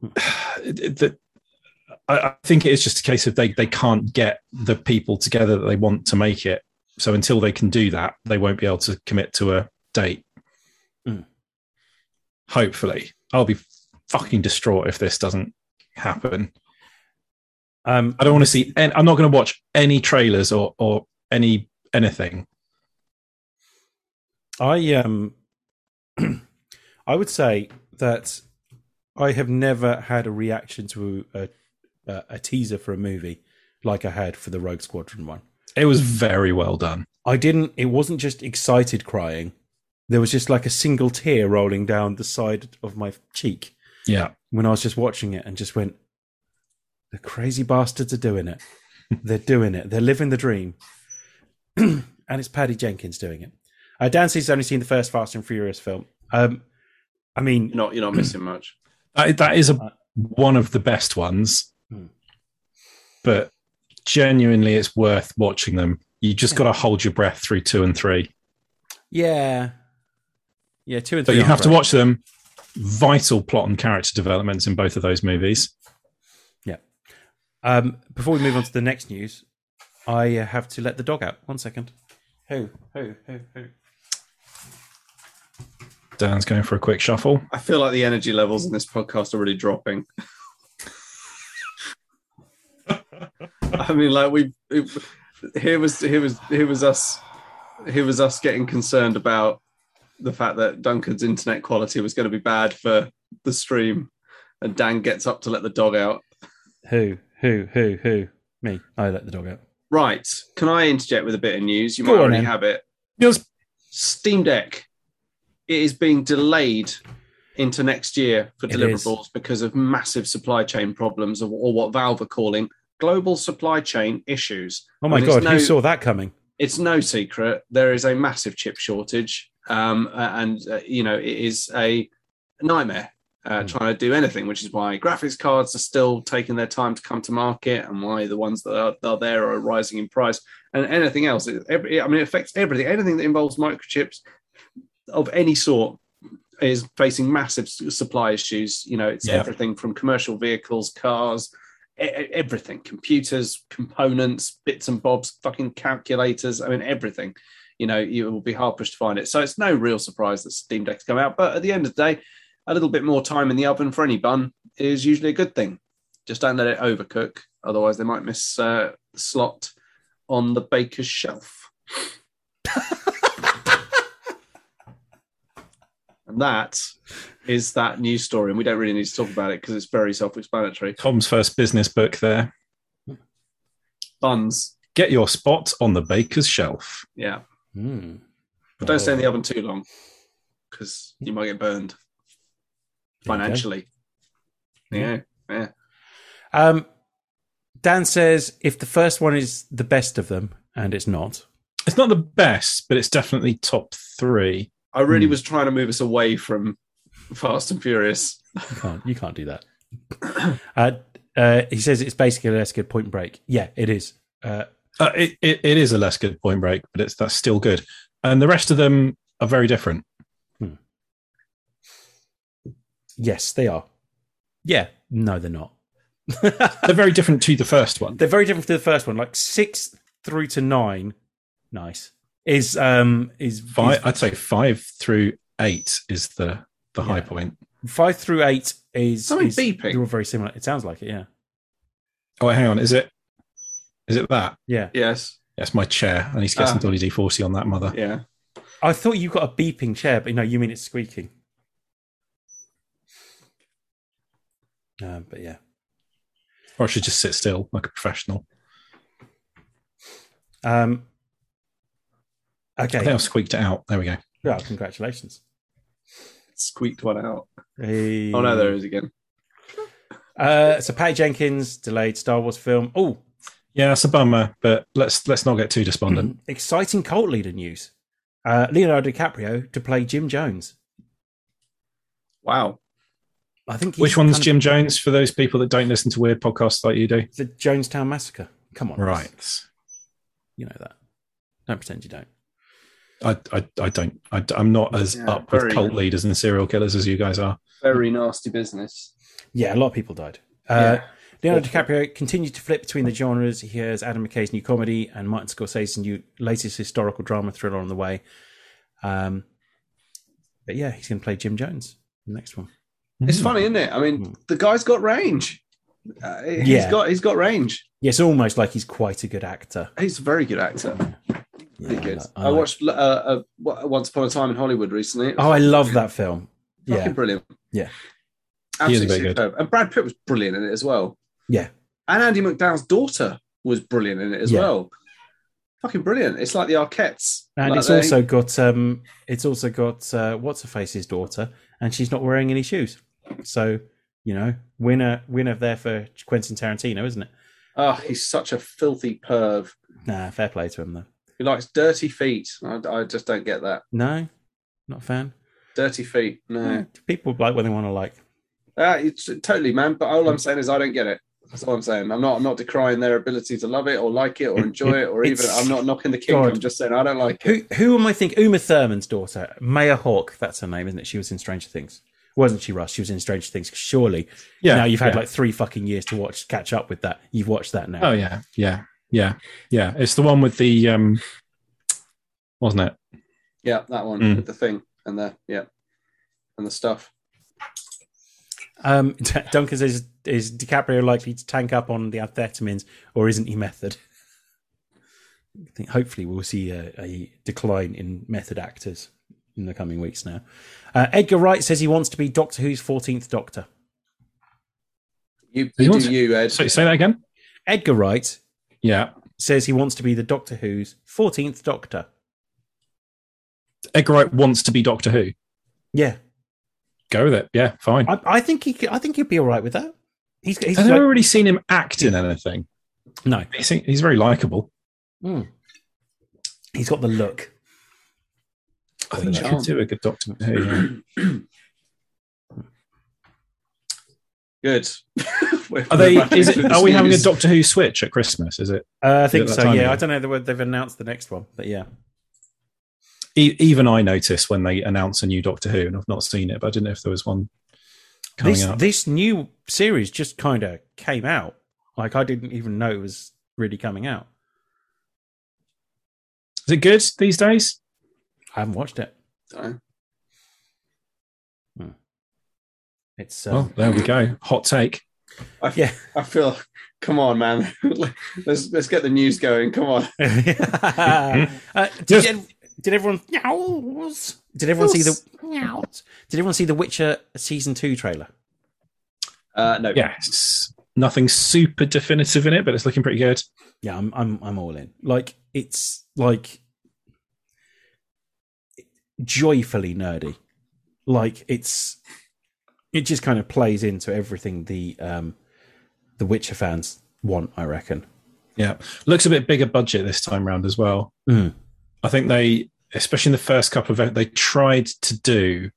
the, I, I think it is just a case of they they can't get the people together that they want to make it. So until they can do that, they won't be able to commit to a date. Mm. Hopefully, I'll be fucking distraught if this doesn't happen. Um, I don't want to see. And I'm not going to watch any trailers or or any anything. I um, I would say that I have never had a reaction to a, a, a teaser for a movie like I had for the Rogue Squadron one. It was very well done. I didn't. It wasn't just excited crying. There was just like a single tear rolling down the side of my cheek Yeah, when I was just watching it, and just went, "The crazy bastards are doing it. They're doing it. They're living the dream." and it's Patty Jenkins doing it. Uh, Dan says he's only seen the first Fast and Furious film. Um, I mean, You're not you're not missing much. that, that is a one of the best ones, Hmm. but genuinely, it's worth watching them. You just got to hold your breath through two and three. yeah, yeah, two and But you have aren't to watch them. Vital plot and character developments in both of those movies. Um, before we move on to the next news, I have to let the dog out. One second. Who? Who? Who? Who? Dan's going for a quick shuffle. I feel like the energy levels in this podcast are really dropping. I mean, like we here was here was here was us here was us getting concerned about the fact that Duncan's internet quality was going to be bad for the stream, and Dan gets up to let the dog out. Who? Who? Who? Who? Me. I let the dog out. Right? Can I interject with a bit of news? You Go might already then. have it. Yes. Steam Deck. It is being delayed into next year for deliverables because of massive supply chain problems, or, what Valve are calling global supply chain issues. Oh my And god! no- Who saw that coming? It's no secret there is a massive chip shortage, um, and uh, you know it is a nightmare uh, Hmm. trying to do anything. Which is why graphics cards are still taking their time to come to market, and why the ones that are, are there are rising in price. And anything else, it, every, I mean, it affects everything. Anything that involves microchips of any sort is facing massive supply issues. You know, it's Yeah. everything from commercial vehicles, cars, e- everything, computers, components, bits and bobs, fucking calculators. I mean, everything. You know, you will be hard pushed to find it. So it's no real surprise that Steam Deck's come out. But at the end of the day, a little bit more time in the oven for any bun is usually a good thing. Just don't let it overcook, otherwise they might miss uh, the slot on the baker's shelf. and that is that news story, and we don't really need to talk about it because it's very self-explanatory. Tom's first business book there. Buns, Get your spot on the baker's shelf. yeah, Hmm. but don't stay in the Oh. oven too long because you might get burned There you go. Financially. Yeah, yeah. Um, Dan says if the first one is the best of them, and it's not. It's not the best, but it's definitely top three. I really Hmm. was trying to move us away from Fast and Furious. You can't. You can't do that. uh, uh, he says it's basically a less good Point Break. Yeah, it is. Uh, Uh, it, it, it is a less good point break, but it's that's still good. And the rest of them are very different. Yes, they are. Yeah, no, they're not. They're very different to the first one. they're very different to the first one. Like six through to nine, nice is um is Five, is- I'd say five through eight is the the high point. five through eight is Something is- beeping. They're all very similar. It sounds like it. Yeah, Oh, hang on, is it? Is it that? yeah. Yes, That's my chair. I need to get some Ah. Dolly D forty on that mother. yeah. I thought you got a beeping chair, but no, you mean it's squeaking. Um, but yeah. Or I should just sit still like a professional. Um, I think okay. I've squeaked it out. There we go. Well, congratulations. Squeaked one out. Hey. Oh no, there is again. Uh, so Patty Jenkins delayed Star Wars film. Oh, Yeah, that's a bummer, but let's let's not get too despondent. exciting cult leader news. Uh, Leonardo DiCaprio to play Jim Jones. Wow. I think he's Which one's kind of- Jim Jones for those people that don't listen to weird podcasts like you do? The Jonestown Massacre. Come on, Right. You know that. Don't pretend you don't. I, I, I don't. I, am not as Yeah, up with very- cult leaders and serial killers as you guys are. Very nasty business. Yeah, a lot of people died. Uh, Yeah. Leonardo DiCaprio continued to flip between the genres. He has Adam McKay's new comedy and Martin Scorsese's new latest historical drama thriller on the way. Um, but yeah, he's going to play Jim Jones in the next one. It's Hmm. funny, isn't it? I mean, Hmm. the guy's got range. Uh, he's Yeah. got he's got range. Yeah, it's almost like he's quite a good actor. He's a very good actor. Yeah, Really good. I I, like- watched uh, uh, Once Upon a Time in Hollywood recently. It was Oh, I love that film. fucking Yeah, brilliant. Yeah. Absolutely superb. And Brad Pitt was brilliant in it as well. yeah, And Andie MacDowell's daughter was brilliant in it as Yeah. well. Fucking brilliant. It's like the Arquettes. and Like it's they- also got um, it's also got uh, what's her face's daughter, and she's not wearing any shoes. So you know, winner winner there for Quentin Tarantino, isn't it? Oh, he's such a filthy perv. Nah, fair play to him though. He likes dirty feet. I, I just don't get that. No, not a fan. Dirty feet. No. People like what they want to like. Ah, it's totally, man. But all I'm saying is I don't get it. That's all I'm saying. I'm not. I'm not decrying their ability to love it or like it or enjoy it or even. I'm not knocking the king. God. I'm just saying I don't like it. Who who am I thinking? Uma Thurman's daughter, Maya Hawke. That's her name, isn't it? She was in Stranger Things. Wasn't she, Russ? She was in Strange Things. Surely. Yeah. Now you've had yeah. like three fucking years to watch, catch up with that. You've watched that now. Oh yeah, yeah, yeah, yeah. It's the one with the um, wasn't it? Yeah, that one Mm. with the thing and the yeah and the stuff. Um, Duncan says, "Is DiCaprio likely to tank up on the amphetamines, or isn't he method?" I think hopefully we'll see a, a decline in method actors in the coming weeks. Now, uh, Edgar Wright says he wants to be Doctor Who's fourteenth Doctor. You, He you wants- do you, Ed. So say that again. Edgar Wright Yeah, says he wants to be the Doctor Who's fourteenth Doctor. Edgar Wright wants to be Doctor Who. Yeah, Go with it. Yeah, fine. I, I think he. I think he'd be all right with that. He's, he's I've like- never really seen him act in anything. no, He's, he's very likable. Mm. he's got the look. I think he charm. could do a good Doctor Who. yeah. Good. Are they? Is it? Are we having a Doctor Who switch at Christmas? Is it? Uh, I think that so. Yeah, yet? I don't know. They- They've announced the next one, but yeah. E- even I notice when they announce a new Doctor Who, and I've not seen it, but I didn't know if there was one coming This out. this new series just kind of came out. Like I didn't even know it was really coming out. Is it good these days? I haven't watched it. So, It's Well, um, there we go. Hot take. I, f- yeah. I feel. Come on, man. let's let's get the news going. Come on. uh, did, you- did everyone? Did everyone see the? Did everyone see the Witcher season two trailer? Uh, no. Yes. Nothing super definitive in it, but it's looking pretty good. Yeah, I'm I'm I'm all in. Like it's like joyfully nerdy. Like it's it just kind of plays into everything the um the Witcher fans want, I reckon. Yeah. Looks a bit bigger budget this time round as well. Mm. I think they, especially in the first couple of, they tried to do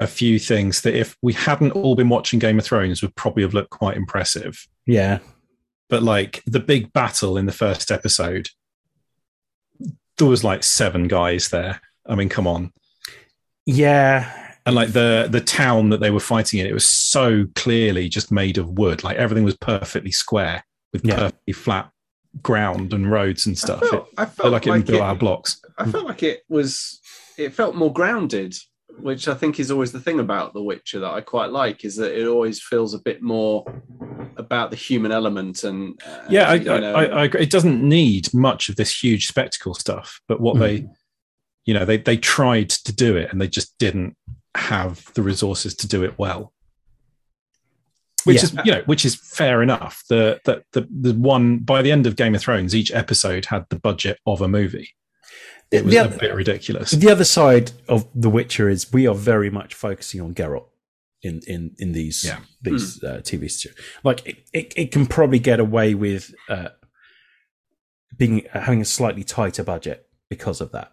a few things that if we hadn't all been watching Game of Thrones would probably have looked quite impressive. Yeah. But like the big battle in the first episode, there was like seven guys there. I mean, come on. Yeah. And like the the town that they were fighting in, it was so clearly just made of wood. Like everything was perfectly square with Yeah. perfectly flat ground and roads and I stuff. felt, it I felt felt like it like was built it- out of blocks. I felt like it was. It felt more grounded, which I think is always the thing about The Witcher that I quite like. Is that it always feels a bit more about the human element and uh, yeah, I, you know, I, I agree. It doesn't need much of this huge spectacle stuff, but what Mm. they, you know, they they tried to do it and they just didn't have the resources to do it well. Which Yeah. is, you know, which is fair enough. The, the the the one by the end of Game of Thrones, each episode had the budget of a movie. It was The a bit ridiculous. The other side of The Witcher is we are very much focusing on Geralt in in in these Yeah. these uh, TV series. Like it, it, it can probably get away with uh, being uh, having a slightly tighter budget because of that.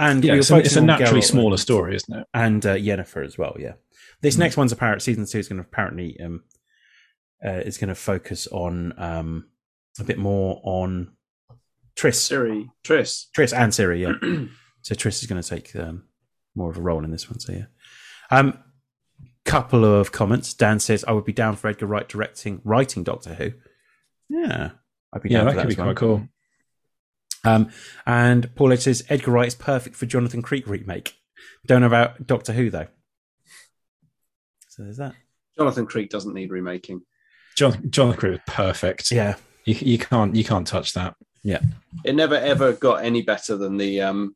And Yeah, we were it's a, it's a focusing on naturally Geralt smaller and- story, isn't it? and uh, Yennefer as well. Yeah, this Mm. next one's apparent. Season two is going to apparently um, uh, is going to focus on um, a bit more on Triss, Siri, Triss. Triss and Ciri. Yeah, so Triss is going to take um, more of a role in this one. So yeah, um, couple of comments. Dan says I would be down for Edgar Wright directing, writing Doctor Who. Yeah, I'd be Yeah, down that for could be as well. quite cool. Um, and Paul Edge says Edgar Wright is perfect for Jonathan Creek remake. Don't know about Doctor Who though. So there's that. Jonathan Creek doesn't need remaking. Jonathan Creek is perfect. Yeah, You, you can't you can't touch that. Yeah, it never ever got any better than the um,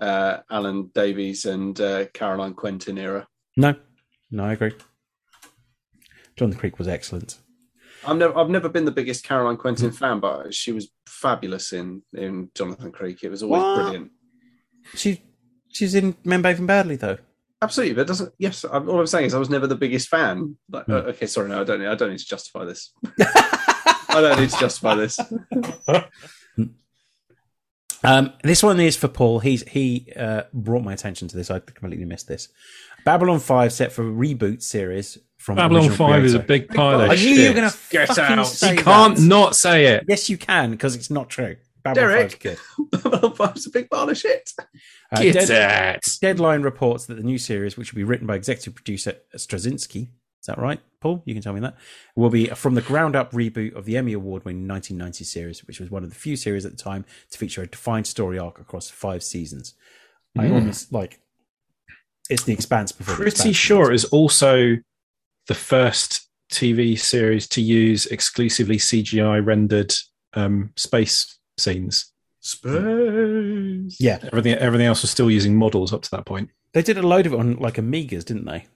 uh, Alan Davies and uh, Caroline Quentin era. no, no, I agree. Jonathan Creek was excellent. I've never, I've never been the biggest Caroline Quentin fan, but she was fabulous in in Jonathan Creek. It was always What? brilliant. She she's in Men Behaving Badly though. Absolutely, but it doesn't. Yes, I'm, all I'm saying is I was never the biggest fan. Like, Hmm. uh, okay, sorry, no, I don't. need- I don't need to justify this. I don't need to justify this. Um, this one is for Paul. He's he uh, brought my attention to this. I completely missed this. Babylon Five set for a reboot series from Babylon original Five is a big pile of I knew shit. you were going to Get fucking out. say you can't that. not say it. Yes, you can because it's not true. Babylon Derek. 5's good. it's a big pile of shit. Uh, Get Dead- it. Deadline reports that the new series, which will be written by executive producer Straczynski, is that right, Paul? You can tell me that, will be from the ground up reboot of the Emmy Award winning 1990 series, which was one of the few series at the time to feature a defined story arc across five seasons. I Mm. almost like it's the expanse before the Pretty Expanse. sure it was also the first TV series to use exclusively CGI rendered um, space scenes. Space. Yeah, Everything everything else was still using models up to that point. they did a load of it on like Amigas, didn't they?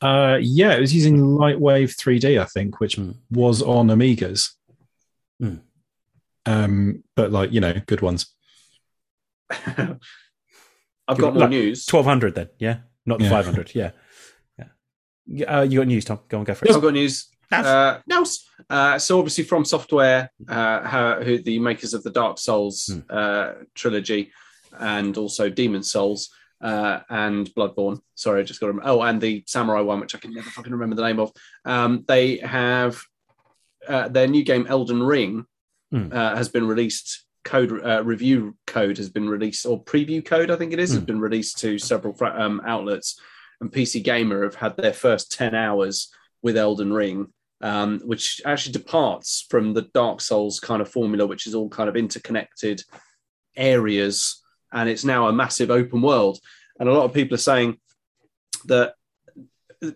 Uh, yeah, it was using Lightwave 3D, I think, which Hmm. was on Amigas. Hmm. Um, but like you know, good ones. I've got more Look, news. 1200 then, yeah, not the Yeah. 500, yeah. Yeah. Uh, you got news, Tom? Go on, go for it. I've got news. That's- Uh, Nels. Uh, so obviously from Software, uh, how, who the makers of the Dark Souls Hmm. uh, trilogy, and also Demon Souls uh, and Bloodborne. Sorry, I just got to. Oh, and the Samurai one, which I can never fucking remember the name of. Um, they have uh, their new game Elden Ring Hmm. uh, has been released code uh, review code has been released, or preview code, I think it is, has Hmm. been released to several um, outlets. And PC Gamer have had their first 10 hours with Elden Ring, um, which actually departs from the Dark Souls kind of formula, which is all kind of interconnected areas. And it's now a massive open world. And a lot of people are saying that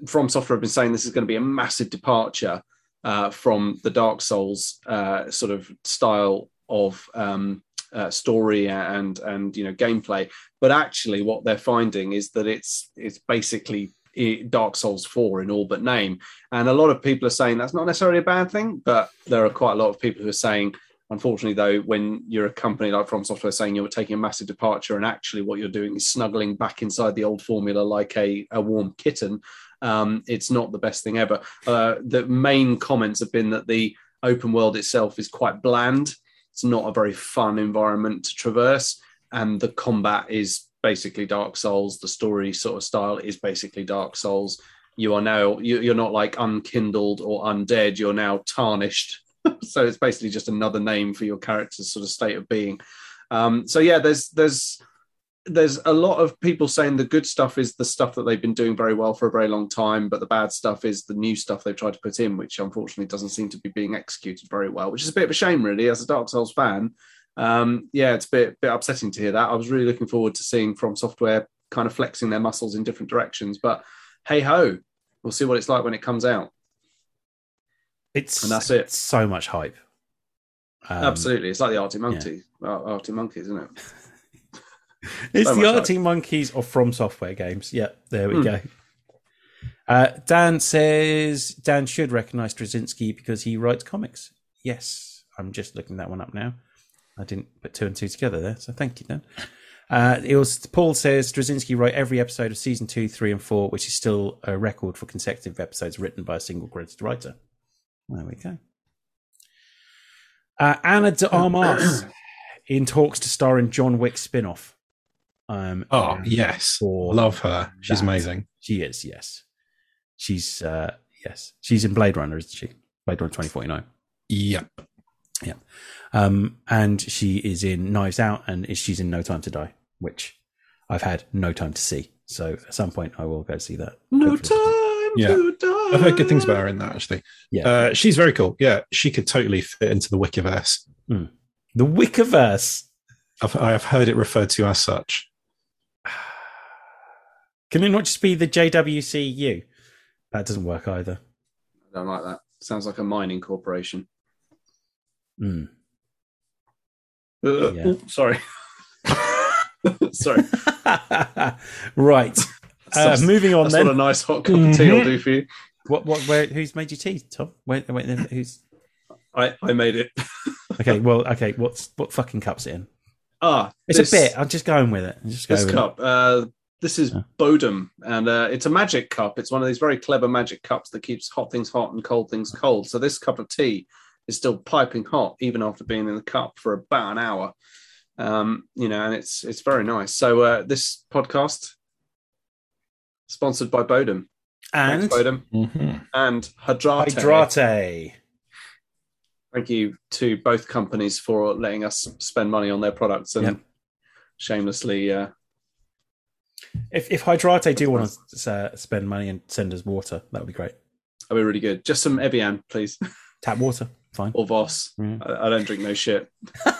From Software have been saying this is going to be a massive departure uh, from the Dark Souls uh, sort of style of um, uh, story and and you know gameplay. But actually, what they're finding is that it's it's basically Dark Souls 4 in all but name. And a lot of people are saying that's not necessarily a bad thing, but there are quite a lot of people who are saying, unfortunately, though, when you're a company like From Software saying you're taking a massive departure and actually what you're doing is snuggling back inside the old formula like a, a warm kitten, um, it's not the best thing ever. Uh, the main comments have been that the open world itself is quite bland. It's not a very fun environment to traverse, and the combat is basically Dark Souls. The story sort of style is basically Dark Souls. You are now you, you're not like unkindled or undead. You're now tarnished. so it's basically just another name for your character's sort of state of being. Um, so yeah, there's there's there's a lot of people saying the good stuff is the stuff that they've been doing very well for a very long time, but the bad stuff is the new stuff they've tried to put in, which unfortunately doesn't seem to be being executed very well, which is a bit of a shame, really, as a Dark Souls fan. Um, yeah, it's a bit, bit upsetting to hear that. I was really looking forward to seeing From Software kind of flexing their muscles in different directions, but hey ho, we'll see what it's like when it comes out. It's And that's it. So much hype. Um, Absolutely, it's like the Arctic Monkey, uh, Arctic Monkeys, isn't it? It's So the Arctic Monkeys or From Software games. Yep, there we Hmm. go. Uh, Dan says Dan should recognize Straczynski because he writes comics. Yes, I'm just looking that one up now. I didn't put two and two together there, so thank you, Dan. Uh, it was Paul says Straczynski wrote every episode of season two, three, and four, which is still a record for consecutive episodes written by a single credited writer. There we go. Uh, Ana de Armas in talks to star in John Wick spin-off. Um, Oh yes, love her. She's that. amazing. she is, yes. She's uh yes. She's in Blade Runner, isn't she? Blade Runner 2049. Yep. Um and she is in Knives Out and she's in No Time to Die, which I've had no time to see. So at some point I will go see that. No Hopefully. time Yeah. to die. I've heard good things about her in that actually. Yeah. Uh, she's very cool. Yeah, she could totally fit into the Wickiverse. The Wickerverse. I've, I have heard it referred to as such. Can it not just be the JWCU? That doesn't work either. I don't like that. Sounds like a mining corporation. Mm. Uh, Yeah. oh, sorry. sorry. right. Uh, moving on That's then. what a nice hot cup of tea will do for you. What? What? Where? Who's made your tea, Tom? Where? where who's? I, I made it. Okay. Well. Okay. What's what fucking cup's it in? Ah, It's this, a bit. I'm just going with it. I'm just going This cup. Uh, this is Yeah. Bodum, and uh, it's a magic cup. It's one of these very clever magic cups that keeps hot things hot and cold things cold. So this cup of tea is still piping hot even after being in the cup for about an hour. Um, you know, and it's it's very nice. So uh, this podcast sponsored by Bodum. And Thanks, Bodum. Mhm. And Hydrate. Hydrate. Thank you to both companies for letting us spend money on their products and Yep. shamelessly. Uh, If if Hydrate do want to uh, spend money and send us water, that would be great. that'd be really good. Just some Evian, please, Tap water, fine. or Voss. Yeah. I, I don't drink no shit.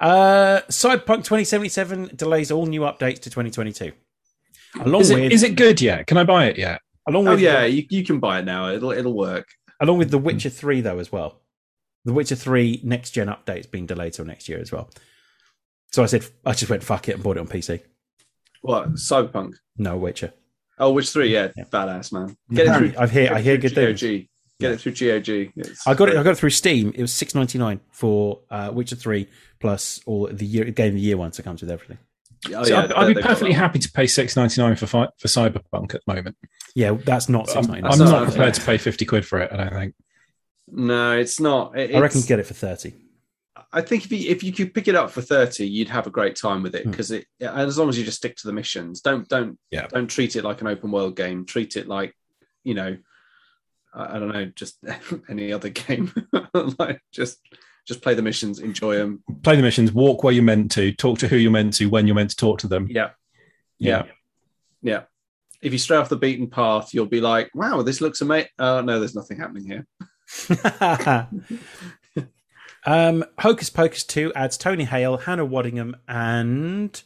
Uh, Cyberpunk 2077 delays all new updates to 2022. Along Is with it, is it good yet? Can I buy it yet? along Oh with yeah, you, you can buy it now. It'll it'll work. along with The Witcher 3 though as well. The Witcher 3 next gen updates being delayed till next year as well. So I said I just went fuck it and bought it on PC. What Cyberpunk? No Witcher. Oh, which three? Yeah, Yeah. badass man. Get it through. I've hear I hear good things. GOG. Get it through GOG. It's I got it. I got it through Steam. It was six ninety nine for uh, Witcher three plus all the year game of the year ones that comes with everything. Oh, So yeah, I'd, I'd be perfectly happy to pay six ninety nine for fi- for Cyberpunk at the moment. Yeah, that's not I'm, six ninety I'm not not prepared fair. to pay fifty quid for it. I don't think. No, it's not. It- I reckon it's- get it for thirty. I think if you if you could pick it up for thirty, you'd have a great time with it Hmm. because it as long as you just stick to the missions, don't don't Yeah. don't treat it like an open world game. Treat it like you know, I, I don't know, just any other game. like just Just play the missions, enjoy them. Play the missions, walk where you're meant to, talk to who you're meant to when you're meant to talk to them. Yeah. Yeah. Yeah. If you stray off the beaten path, you'll be like, wow, this looks amazing. Oh, no, there's nothing happening here. um, Hocus Pocus 2 adds Tony Hale, Hannah Waddingham, and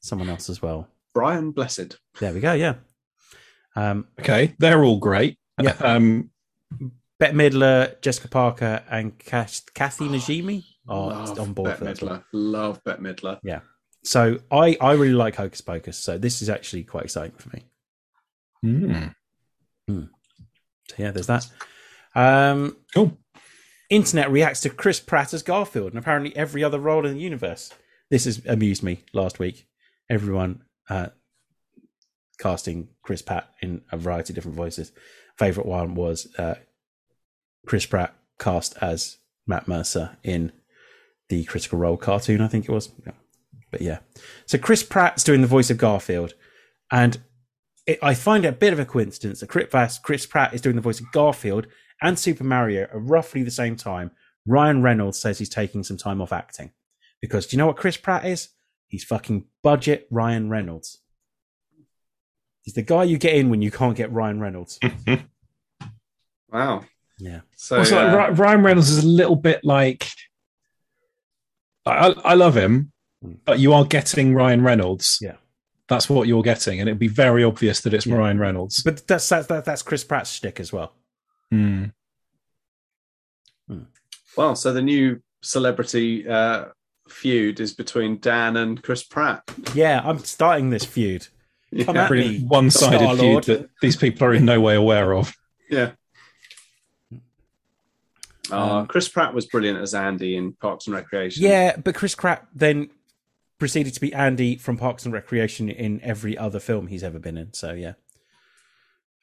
someone else as well. Brian Blessed. There we go. Yeah. Um, Okay, they're all great. Yeah. Um, Bette Midler, Jessica Parker, and Kath- Kathy Najimy are Love on board Bette for. Midler. Love Bette Midler. Yeah. So I, I really like Hocus Pocus. So this is actually quite exciting for me. hmm, So yeah, there's that. Um, cool. Internet reacts to Chris Pratt as Garfield and apparently every other role in the universe. This has amused me last week. Everyone uh, casting Chris Pratt in a variety of different voices. Favorite one was uh, Chris Pratt cast as Matt Mercer in the Critical Role cartoon, I think it was. Yeah. But yeah. So Chris Pratt's doing the voice of Garfield. And it, I find it a bit of a coincidence that Chris Pratt- Chris Pratt is doing the voice of Garfield and Super Mario at roughly the same time. Ryan Reynolds says he's taking some time off acting. Because do you know what Chris Pratt is? He's fucking budget Ryan Reynolds. He's the guy you get in when you can't get Ryan Reynolds. Wow. Yeah. So, Also, uh, Ry- Ryan Reynolds is a little bit like. I, I love him, Mm. but you are getting Ryan Reynolds. Yeah. That's what you're getting, and it'd be very obvious that it's Yeah. Ryan Reynolds. But that's that's that's Chris Pratt's shtick as well. Hmm. well, so the new celebrity uh, feud is between Dan and Chris Pratt. Yeah, I'm starting this feud. Come at me. One-sided Star-Lord. feud that these people are in no way aware of. Yeah. Uh, Um, Chris Pratt was brilliant as Andy in Parks and Recreation. Yeah, but Chris Pratt then proceeded to be Andy from Parks and Recreation in every other film he's ever been in. So yeah.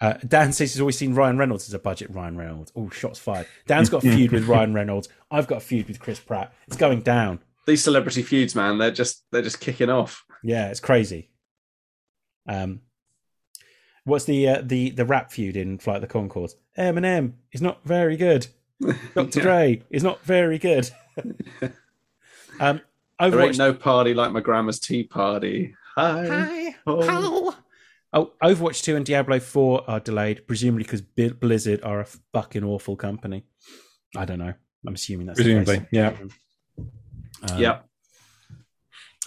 Uh, Dan says he's always seen Ryan Reynolds as a budget Ryan Reynolds. Oh, shots fired. Dan's got a feud with Ryan Reynolds. I've got a feud with Chris Pratt. It's going down. These celebrity feuds, man, they're just they're just kicking off. Yeah, it's crazy. Um, what's the uh, the the rap feud in Flight of the Conchords? Eminem is not very good. Dr. Yeah. Dre is not very good. um, There ain't Overwatch. no party like my grandma's tea party. Hi. Hi. Oh. Oh, Overwatch 2 and Diablo 4 are delayed, presumably because Blizzard are a fucking awful company. I don't know. I'm assuming that's the Presumably, case. yeah. Um, Yeah.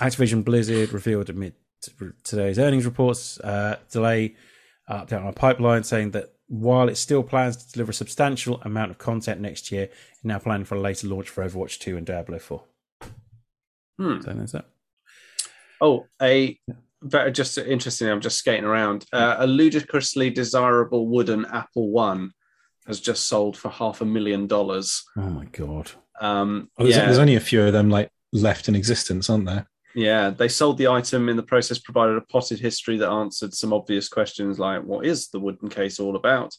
Activision Blizzard revealed amid t- today's earnings reports uh, delay uh, update on a pipeline saying that while it still plans to deliver a substantial amount of content next year, it's now planning for a later launch for Overwatch 2 and Diablo 4. Hmm. So there's that. Oh, a very just interesting. I'm just skating around. Uh, a ludicrously desirable wooden Apple One has just sold for half a million dollars. Oh my god. Um, Well, there's, yeah, there's only a few of them like left in existence, aren't there? yeah. They sold the item in the process, provided a potted history that answered some obvious questions like, "What is the wooden case all about?"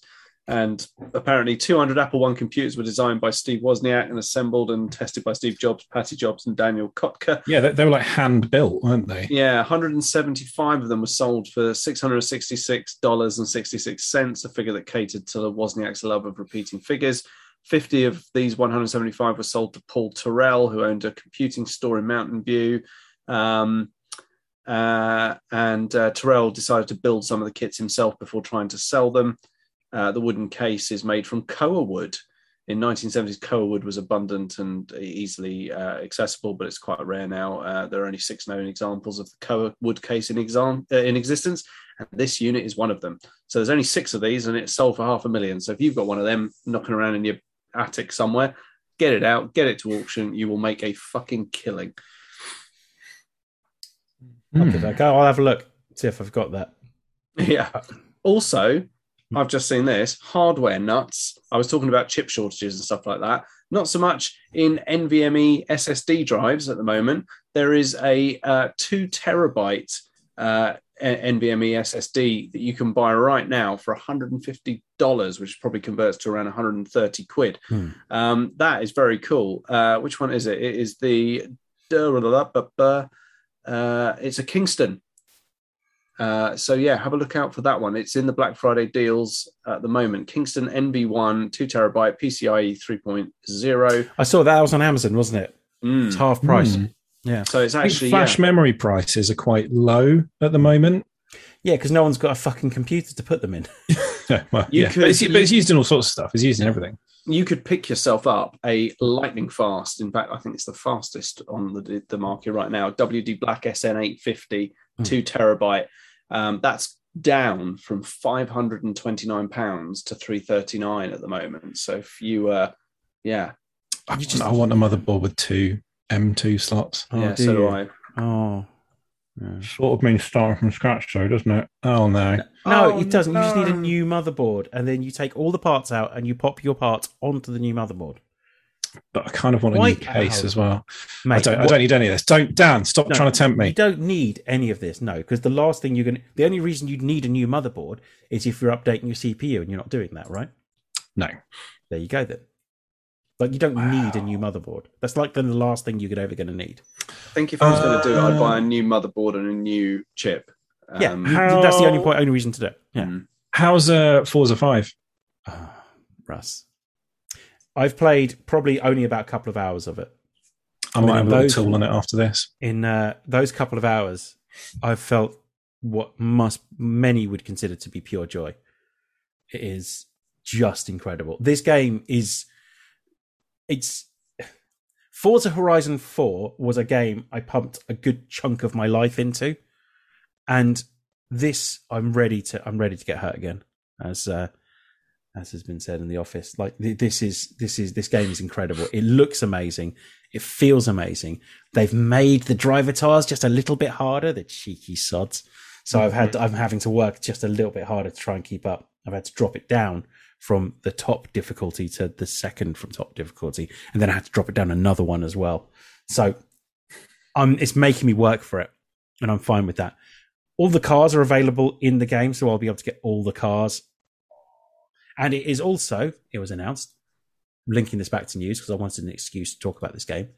And apparently, 200 Apple One computers were designed by Steve Wozniak and assembled and tested by Steve Jobs, Patty Jobs, and Daniel Kottke. Yeah, they, they were like hand built, weren't they? Yeah, 175 of them were sold for $666.66, a figure that catered to the Wozniak's love of repeating figures. 50 of these 175 were sold to Paul Terrell, who owned a computing store in Mountain View. Um, uh, and uh, Terrell decided to build some of the kits himself before trying to sell them. Uh, the wooden case is made from koa wood. In 1970s, koa wood was abundant and easily uh, accessible, but it's quite rare now. Uh, there are only six known examples of the koa wood case in, exam- uh, in existence, and this unit is one of them. So there's only six of these, and it's sold for half a million. So if you've got one of them knocking around in your attic somewhere, get it out, get it to auction. You will make a fucking killing. I'll give that a go. I'll have a look, see if I've got that. Yeah. Also, I've just seen this hardware nuts. I was talking about chip shortages and stuff like that. Not so much in NVMe SSD drives at the moment. There is a uh, two terabyte uh, NVMe SSD that you can buy right now for $150, which probably converts to around 130 quid. Hmm. Um, that is very cool. Uh, which one is it? It is the uh, it's a Kingston Uh, so yeah, have a look out for that one. It's in the Black Friday deals at the moment. Kingston NV1, two terabyte, PCIe 3.0. I saw that was on Amazon, wasn't it? Mm. It's half price. Mm. Yeah, So it's actually flash yeah. memory prices are quite low at the moment. yeah, because no one's got a fucking computer to put them in. Yeah, well, You yeah. could- but, it's, but it's used in all sorts of stuff. It's used in everything. you could pick yourself up a lightning fast. In fact, I think it's the fastest on the the market right now. WD Black SN850, Hmm. two terabyte. Um, that's down from five hundred and twenty nine pounds to three thirty nine at the moment. So if you, uh, yeah, I, You just- I want a motherboard with two M2 slots. Oh, yeah, do so do? I. Oh, yeah. Sort of means starting from scratch, though, doesn't it? Oh no. No, Oh, it doesn't. You just need a new motherboard, and then you take all the parts out and you pop your parts onto the new motherboard. But I kind of want a Why- new case as well. I don't. I don't need any of this. Don't, Dan. Stop No, trying to tempt me. You don't need any of this, no, because the last thing you're going to, the only reason you'd need a new motherboard is if you're updating your CPU and you're not doing that, right? No. There you go then. Like you don't need a new motherboard. That's like the last thing you're ever going to need. I think if I was going to do it, I'd Uh, buy a new motherboard and a new chip. yeah, Um, you- that's the only point, only reason to do it. Yeah. mm. How's uh, Forza Five? Ah, Russ. I've played probably only about a couple of hours of it. I might have a little those- tool on it after this. In uh, those couple of hours, I've felt what must many would consider to be pure joy. It is just incredible. This game is it's Forza Horizon 4 was a game I pumped a good chunk of my life into. And this I'm ready to I'm ready to get hurt again. As uh as has been said in the office. Like this is this is this game is incredible. It looks amazing. It feels amazing. They've made the driver tires just a little bit harder, the cheeky sods. So I've had I'm having to work just a little bit harder to try and keep up. I've had to drop it down from the top difficulty to the second from top difficulty, and then I had to drop it down another one as well. So I'm it's making me work for it, and I'm fine with that. All the cars are available in the game, so I'll be able to get all the cars. And it is also, it was announced, linking this back to news because I wanted an excuse to talk about this game.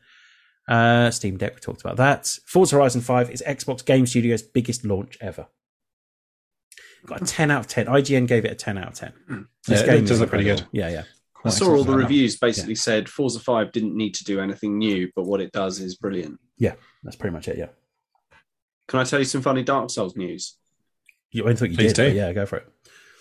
Uh, Steam Deck, we talked about that. Forza Horizon 5 is Xbox Game Studios' biggest launch ever. Got a 10 out of 10. IGN gave it a 10 out of 10. This Yeah, it game does look pretty good. Yeah, yeah. I saw all the excited that. reviews basically said Forza 5 didn't need to do anything new, but what it does is brilliant. Yeah, that's pretty much it, yeah. Can I tell you some funny Dark Souls news? You, I thought you Please did, do. yeah, go for it.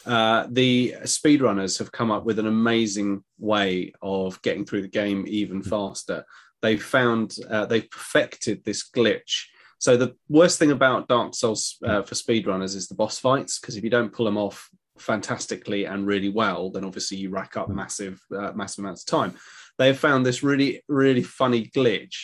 Uh, the speedrunners have come up with an amazing way of getting through the game even faster. They've found, uh, they've perfected this glitch. So the worst thing about Dark Souls uh, for speedrunners is the boss fights, because if you don't pull them off fantastically and really well, then obviously you rack up massive, uh, massive amounts of time. They have found this really, really funny glitch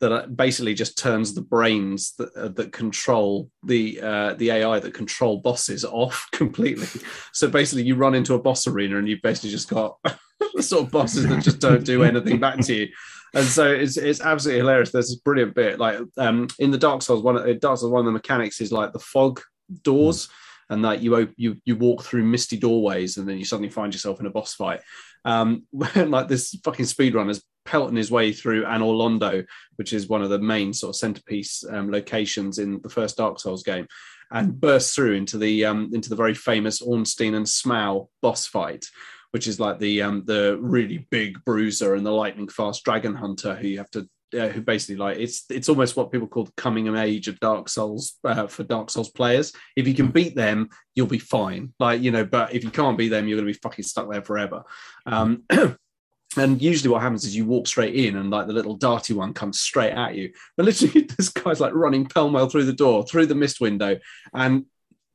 that uh, basically just turns the brains that, uh, that control the uh, the AI that control bosses off completely. So basically, you run into a boss arena and you've basically just got the sort of bosses that just don't do anything back to you. And so it's it's absolutely hilarious. There's this brilliant bit like um, in the Dark Souls one. of- Dark Souls one of the mechanics is like the fog doors. And that you you you walk through misty doorways, and then you suddenly find yourself in a boss fight. Um, like this fucking speedrunner's pelting his way through Anor Londo, which is one of the main sort of centerpiece um, locations in the first Dark Souls game, and bursts through into the um, into the very famous Ornstein and Smough boss fight, which is like the um, the really big bruiser and the lightning fast dragon hunter who you have to. Uh, who basically like it's it's almost what people call the coming of age of Dark Souls uh, for Dark Souls players. If you can beat them, you'll be fine. Like you know, but if you can't beat them, you're going to be fucking stuck there forever. Um, and usually what happens is you walk straight in and like the little darty one comes straight at you but literally this guy's like running pell-mell through the door through the mist window and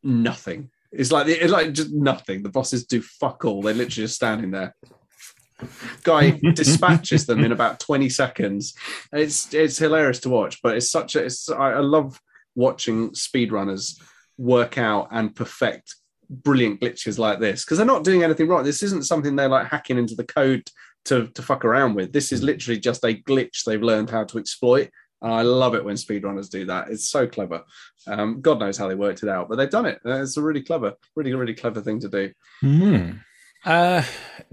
nothing it's like it's like just nothing the bosses do fuck all they're literally just standing there guy dispatches them in about 20 seconds it's it's hilarious to watch but it's such a it's i, I love watching speedrunners work out and perfect brilliant glitches like this because they're not doing anything wrong this isn't something they're like hacking into the code to, to fuck around with. This is literally just a glitch they've learned how to exploit. And I love it when speedrunners do that. It's so clever. Um, God knows how they worked it out, but they've done it. It's a really clever, really, really clever thing to do. Hmm. Uh,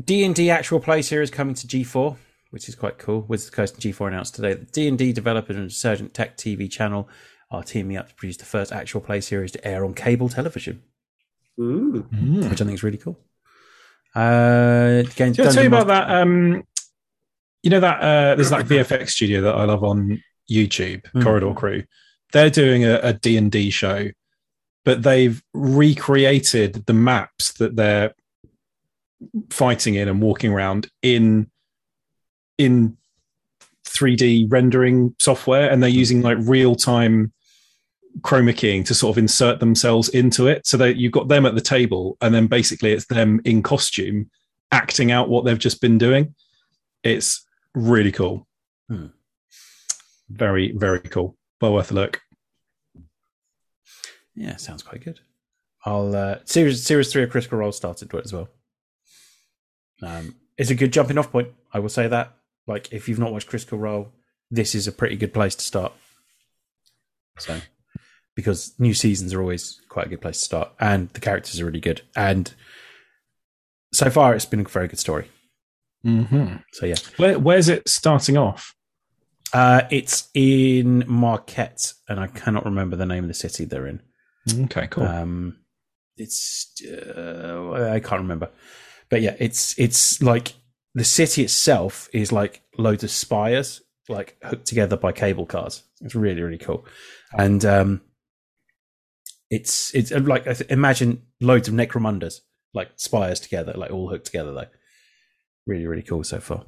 D&D actual play series coming to G4, which is quite cool. Wizards of the Coast and G4 announced today that D&D developer and Resurgent Tech TV channel are teaming up to produce the first actual play series to air on cable television, Ooh. Mm. which I think is really cool. Uh, games, Did I tell you about that? Um, you know that uh, there's that VFX studio that I love on YouTube, Mm. Corridor Crew. They're doing a, a D&D show, but they've recreated the maps that they're fighting in and walking around in in 3D rendering software, and they're using like real time chroma keying to sort of insert themselves into it. So that you've got them at the table, and then basically it's them in costume acting out what they've just been doing. It's really cool. Hmm. Very, very cool. Well worth a look. Yeah, sounds quite good. I'll uh, series series three of Critical Role started to it as well. Um, it's a good jumping off point. I will say that. Like, if you've not watched Critical Role, this is a pretty good place to start. So, because new seasons are always quite a good place to start, and the characters are really good, and so far it's been a very good story. hmm So yeah, Where, where's it starting off? uh, it's in Marquet, and I cannot remember the name of the city they're in. Okay, cool. Um, it's uh, I can't remember, but yeah, it's it's like the city itself is like loads of spires like hooked together by cable cars. It's really really cool, and um, it's it's uh, like imagine loads of Necromundas like spires together, like all hooked together though. Really really cool so far.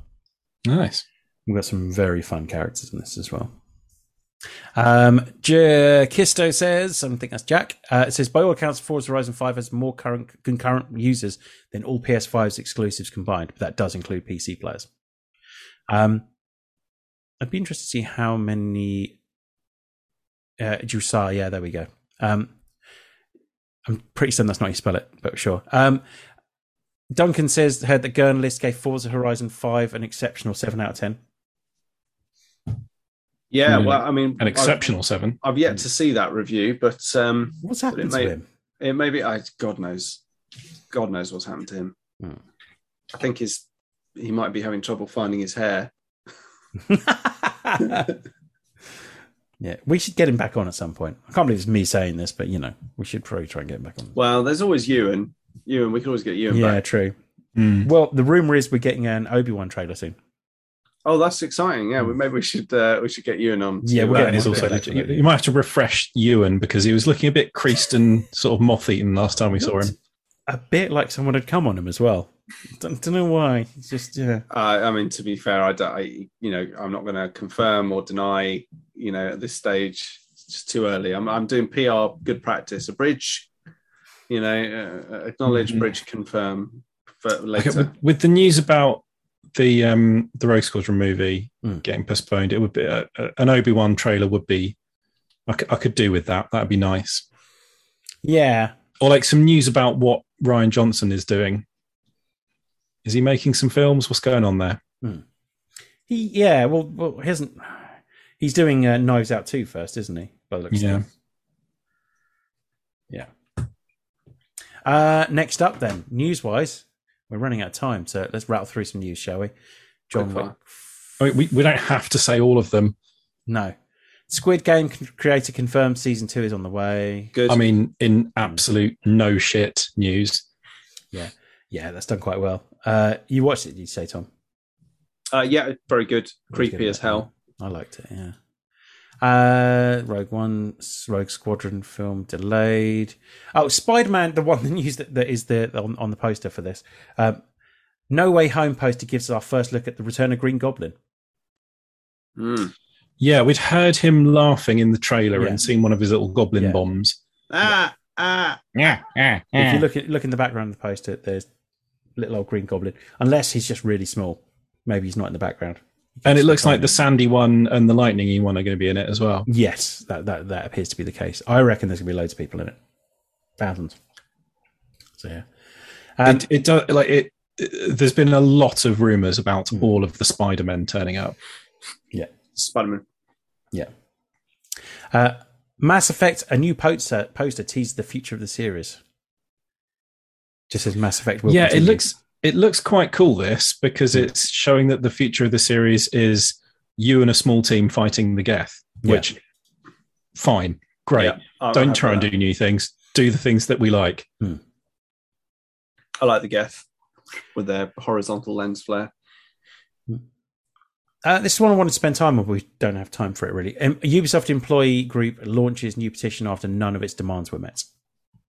nice. We've got some very fun characters in this as well. Um, J- Kisto says, I think that's Jack. Uh, it says, by all accounts, Forza Horizon 5 has more current concurrent users than all PS5's exclusives combined, but that does include PC players. Um, I'd be interested to see how many. Uh, Jusar, yeah, there we go. Um, I'm pretty certain that's not how you spell it, but sure. Um, Duncan says, heard that Gurnlist gave Forza Horizon 5 an exceptional 7 out of 10. Yeah, well, I mean, An exceptional seven. I've, I've yet to see that review, but um, What's happened But it to may- him? it may be. I, God knows, God knows what's happened to him. Hmm. I think his he might be having trouble finding his hair. yeah, we should get him back on at some point. I can't believe it's me saying this, but you know, we should probably try and get him back on. Well, there's always Ewan. Ewan, we can always get Ewan yeah, back. true. Mm. Well, the rumor is we're getting an Obi Wan trailer soon. Oh, that's exciting. Yeah, we, maybe we should uh, we should get Ewan on. Yeah, we're getting get That is him also on. You, you might have to refresh Ewan because he was looking a bit creased and sort of moth eaten last time we saw him. A bit like someone had come on him as well. Don't, don't know why. It's just yeah. Uh, I mean, to be fair, I, don't- I you know I'm not going to confirm or deny. You know, at this stage, it's just too early. I'm I'm doing PR good practice. A bridge, you know, uh, acknowledge, Mhm. bridge, confirm for Okay, later. with, with the news about the um the Rogue Squadron movie Mm. getting postponed, it would be a, a- an Obi Wan trailer would be. I could, I could do with that. That'd be nice. Yeah. Or like some news about what Rian Johnson is doing. Is he making some films? What's going on there? He yeah, well well he hasn't he's doing uh, Knives Out 2 first, isn't he? By the looks of Yeah. things. Yeah. Uh next up then, news wise, we're running out of time, so let's rattle through some news, shall we? John Wick. I mean, we, we don't have to say all of them. No. Squid Game creator confirmed season two is on the way. Good. I mean, in absolute no shit news. Yeah, Yeah, that's done quite well. Uh, you watched it, did you say, Tom? uh, yeah, very good. Creepy good, as hell. I liked it. Yeah. Uh, Rogue One, Rogue Squadron film delayed. Oh, Spider Man, the one the news that, that is the on, on the poster for this. Um, no Way Home poster gives us our first look at the return of Green Goblin. Mm. Yeah, we'd heard him laughing in the trailer Yeah. and seen one of his little goblin Yeah. bombs. Ah, ah. Yeah, yeah, If you look at look in the background of the poster, there's little old Green Goblin. Unless he's just really small, maybe he's not in the background. And it looks like the sandy one and the lightningy one are going to be in it as well. Yes, that, that that appears to be the case. I reckon there's gonna be loads of people in it, thousands. So yeah, um, it, it does like it. There's been a lot of rumors about Hmm. all of the Spider Men turning up. Yeah, Spider-Man. yeah. Uh, Mass Effect, a new poster poster teased the future of the series. Just as Mass Effect will. yeah, it looks it looks quite cool. This because it's showing that the future of the series is you and a small team fighting the Geth, Yeah. which fine, great. Yeah, Don't happy try and do new things. Do the things that we like. that. I like the Geth with their horizontal lens flare. Uh, this is one I wanted to spend time on, but we don't have time for it really. Um, a Ubisoft employee group launches new petition after none of its demands were met,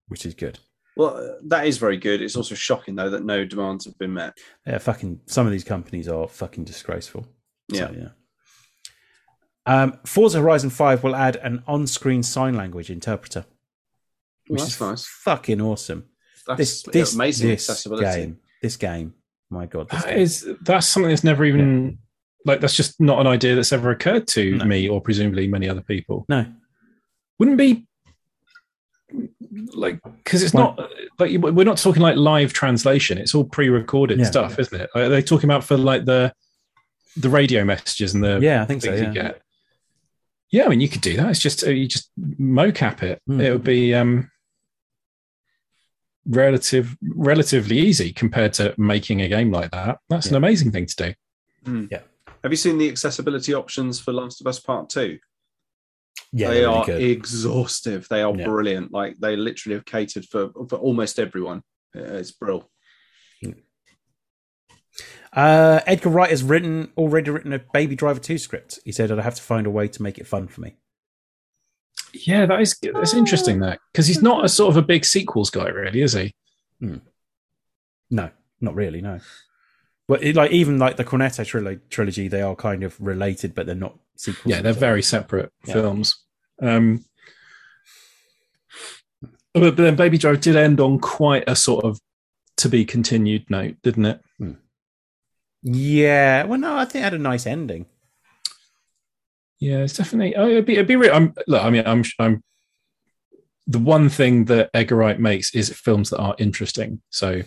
which is good. Well, uh, that is very good. It's also shocking though that no demands have been met. Yeah, fucking. Some of these companies are fucking disgraceful. Yeah. So, yeah. Um, Forza Horizon Five will add an on-screen sign language interpreter, Well, which that's is nice. fucking awesome. That's This this amazing this accessibility. game. This game. My god. This That game. is that's something that's never even like that's just not an idea that's ever occurred to No. me or presumably many other people. no. Wouldn't be like because it's not like we're not talking like live translation. It's all pre-recorded Yeah. stuff, isn't it? Like, are they talking about for like the the radio messages and the Yeah, I think so. Yeah. get. Yeah, I mean, you could do that. It's just uh, you just mocap it. Mm. It would be um, relative relatively easy compared to making a game like that. That's an amazing thing to do. Yeah. Have you seen the accessibility options for Last of Us Part Two? Yeah, they they're really exhaustive. They are Yeah. brilliant. Like they literally have catered for for almost everyone. Uh, It's brilliant. Uh, Edgar Wright has written already written a Baby Driver 2 script. He said, I'd have to find a way to make it fun for me. Yeah, that is that's interesting. That because he's not a sort of a big sequels guy, really, is he? No, not really, no. But it, like even like the Cornetto trilo- trilogy, they are kind of related, but they're not sequels. Yeah, they're very separate Yeah. films. Um, but, then Baby Driver did end on quite a sort of to be continued note, didn't it? Yeah, well, no, I think it had a nice ending. Yeah, it's definitely. Oh, it'd be. It'd be. Real, I'm. Look, I mean, I'm. I'm. The one thing that Edgar Wright makes is films that are interesting. So,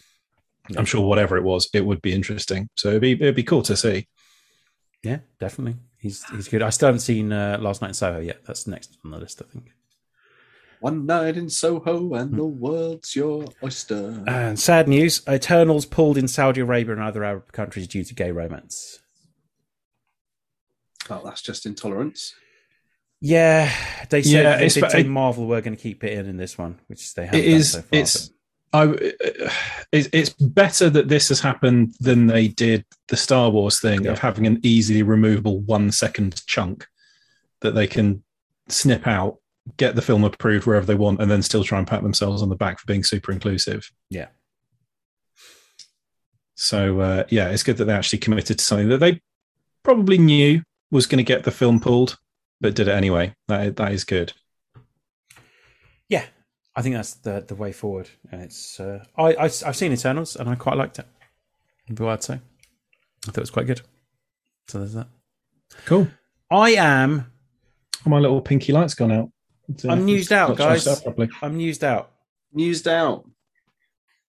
I'm sure whatever it was, it would be interesting. So it'd be. It'd be cool to see. Yeah, definitely. He's he's good. I still haven't seen uh, Last Night in Soho yet. That's next on the list, I think. One night in Soho and Hmm. the world's your oyster. And sad news: Eternals pulled in Saudi Arabia and other Arab countries due to gay romance. well, that's just intolerance. Yeah, they said Yeah, they it's- did say it- Marvel were going to keep it in in this one, which they haven't It done is. so far. it's. I. It's, it's better that this has happened than they did the Star Wars thing Yeah. of having an easily removable one second chunk that they can snip out, get the film approved wherever they want, and then still try and pat themselves on the back for being super inclusive. Yeah. So uh, yeah, it's good that they actually committed to something that they probably knew was going to get the film pulled, but did it anyway. That that is good. yeah, I think that's the the way forward. And it's uh, I, I I've seen Eternals and I quite liked it. Would be what I'd say. I thought it was quite good. So there's that. Cool. I am my little pinky light's gone out. It's, uh, I'm used out, guys. up. I'm used out. Mused out.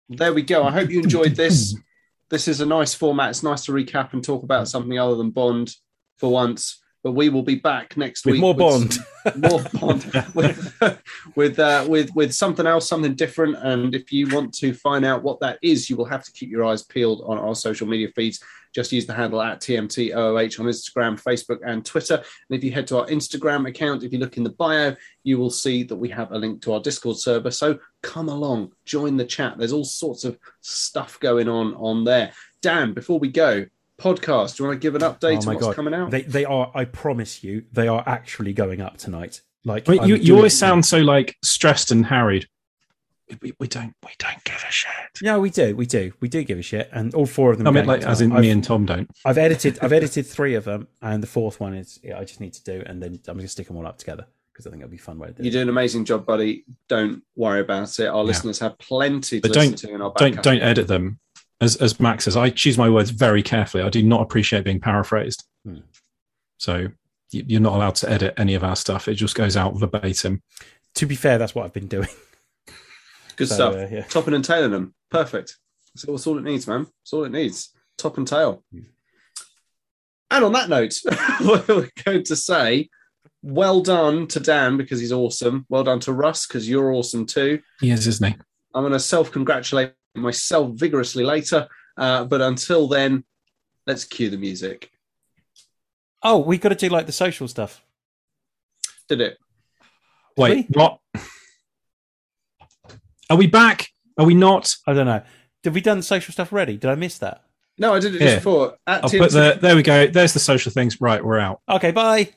There we go. I hope you enjoyed this. This is a nice format. It's nice to recap and talk about something other than Bond for once. But we will be back next With week more Bond. more Bond with with uh, with with something else, something different. And if you want to find out what that is, you will have to keep your eyes peeled on our social media feeds. Just use the handle at TMTOOH on Instagram, Facebook, and Twitter. And if you head to our Instagram account, if you look in the bio, you will see that we have a link to our Discord server. So come along, join the chat. There's all sorts of stuff going on on there. Dan, before we go, podcast. Do you want to give an update Oh on my what's God. coming out? They they are. I promise you, they are actually going up tonight. Like Wait, you, you doing- always sound so like stressed and harried. We, we don't we don't give a shit. No, we do, we do, we do give a shit, and all four of them. I mean, like as in I've, and Tom don't. I've edited I've edited three of them, and the fourth one is yeah, I just need to do, and then I'm going to stick them all up together because I think it'll be fun way to do. You it. do an amazing job, buddy. Don't worry about it. Our listeners have plenty to But don't- to in our back Don't don't edit them. As as Max says, I choose my words very carefully. I do not appreciate being paraphrased. Hmm. So you- you're not allowed to edit any of our stuff. It just goes out verbatim. To be fair, that's what I've been doing. Good So, stuff. uh, yeah. Topping and tailing them. Perfect. That's all, that's all it needs, man. That's all it needs. Top and tail. Yeah. And on that note, we're going to say well done to Dan because he's awesome. Well done to Russ because you're awesome too. He is, isn't he? I'm going to self congratulate myself vigorously later. Uh, but until then, let's cue the music. Oh, we got to do like the social stuff. Did it? Wait, we? what? Are we back? Are we not? I don't know. Did we done social stuff already? Did I miss that? No, I did it Yeah. just before. At I'll TNT put the. There we go. There's the social things. Right, we're out. Okay, bye.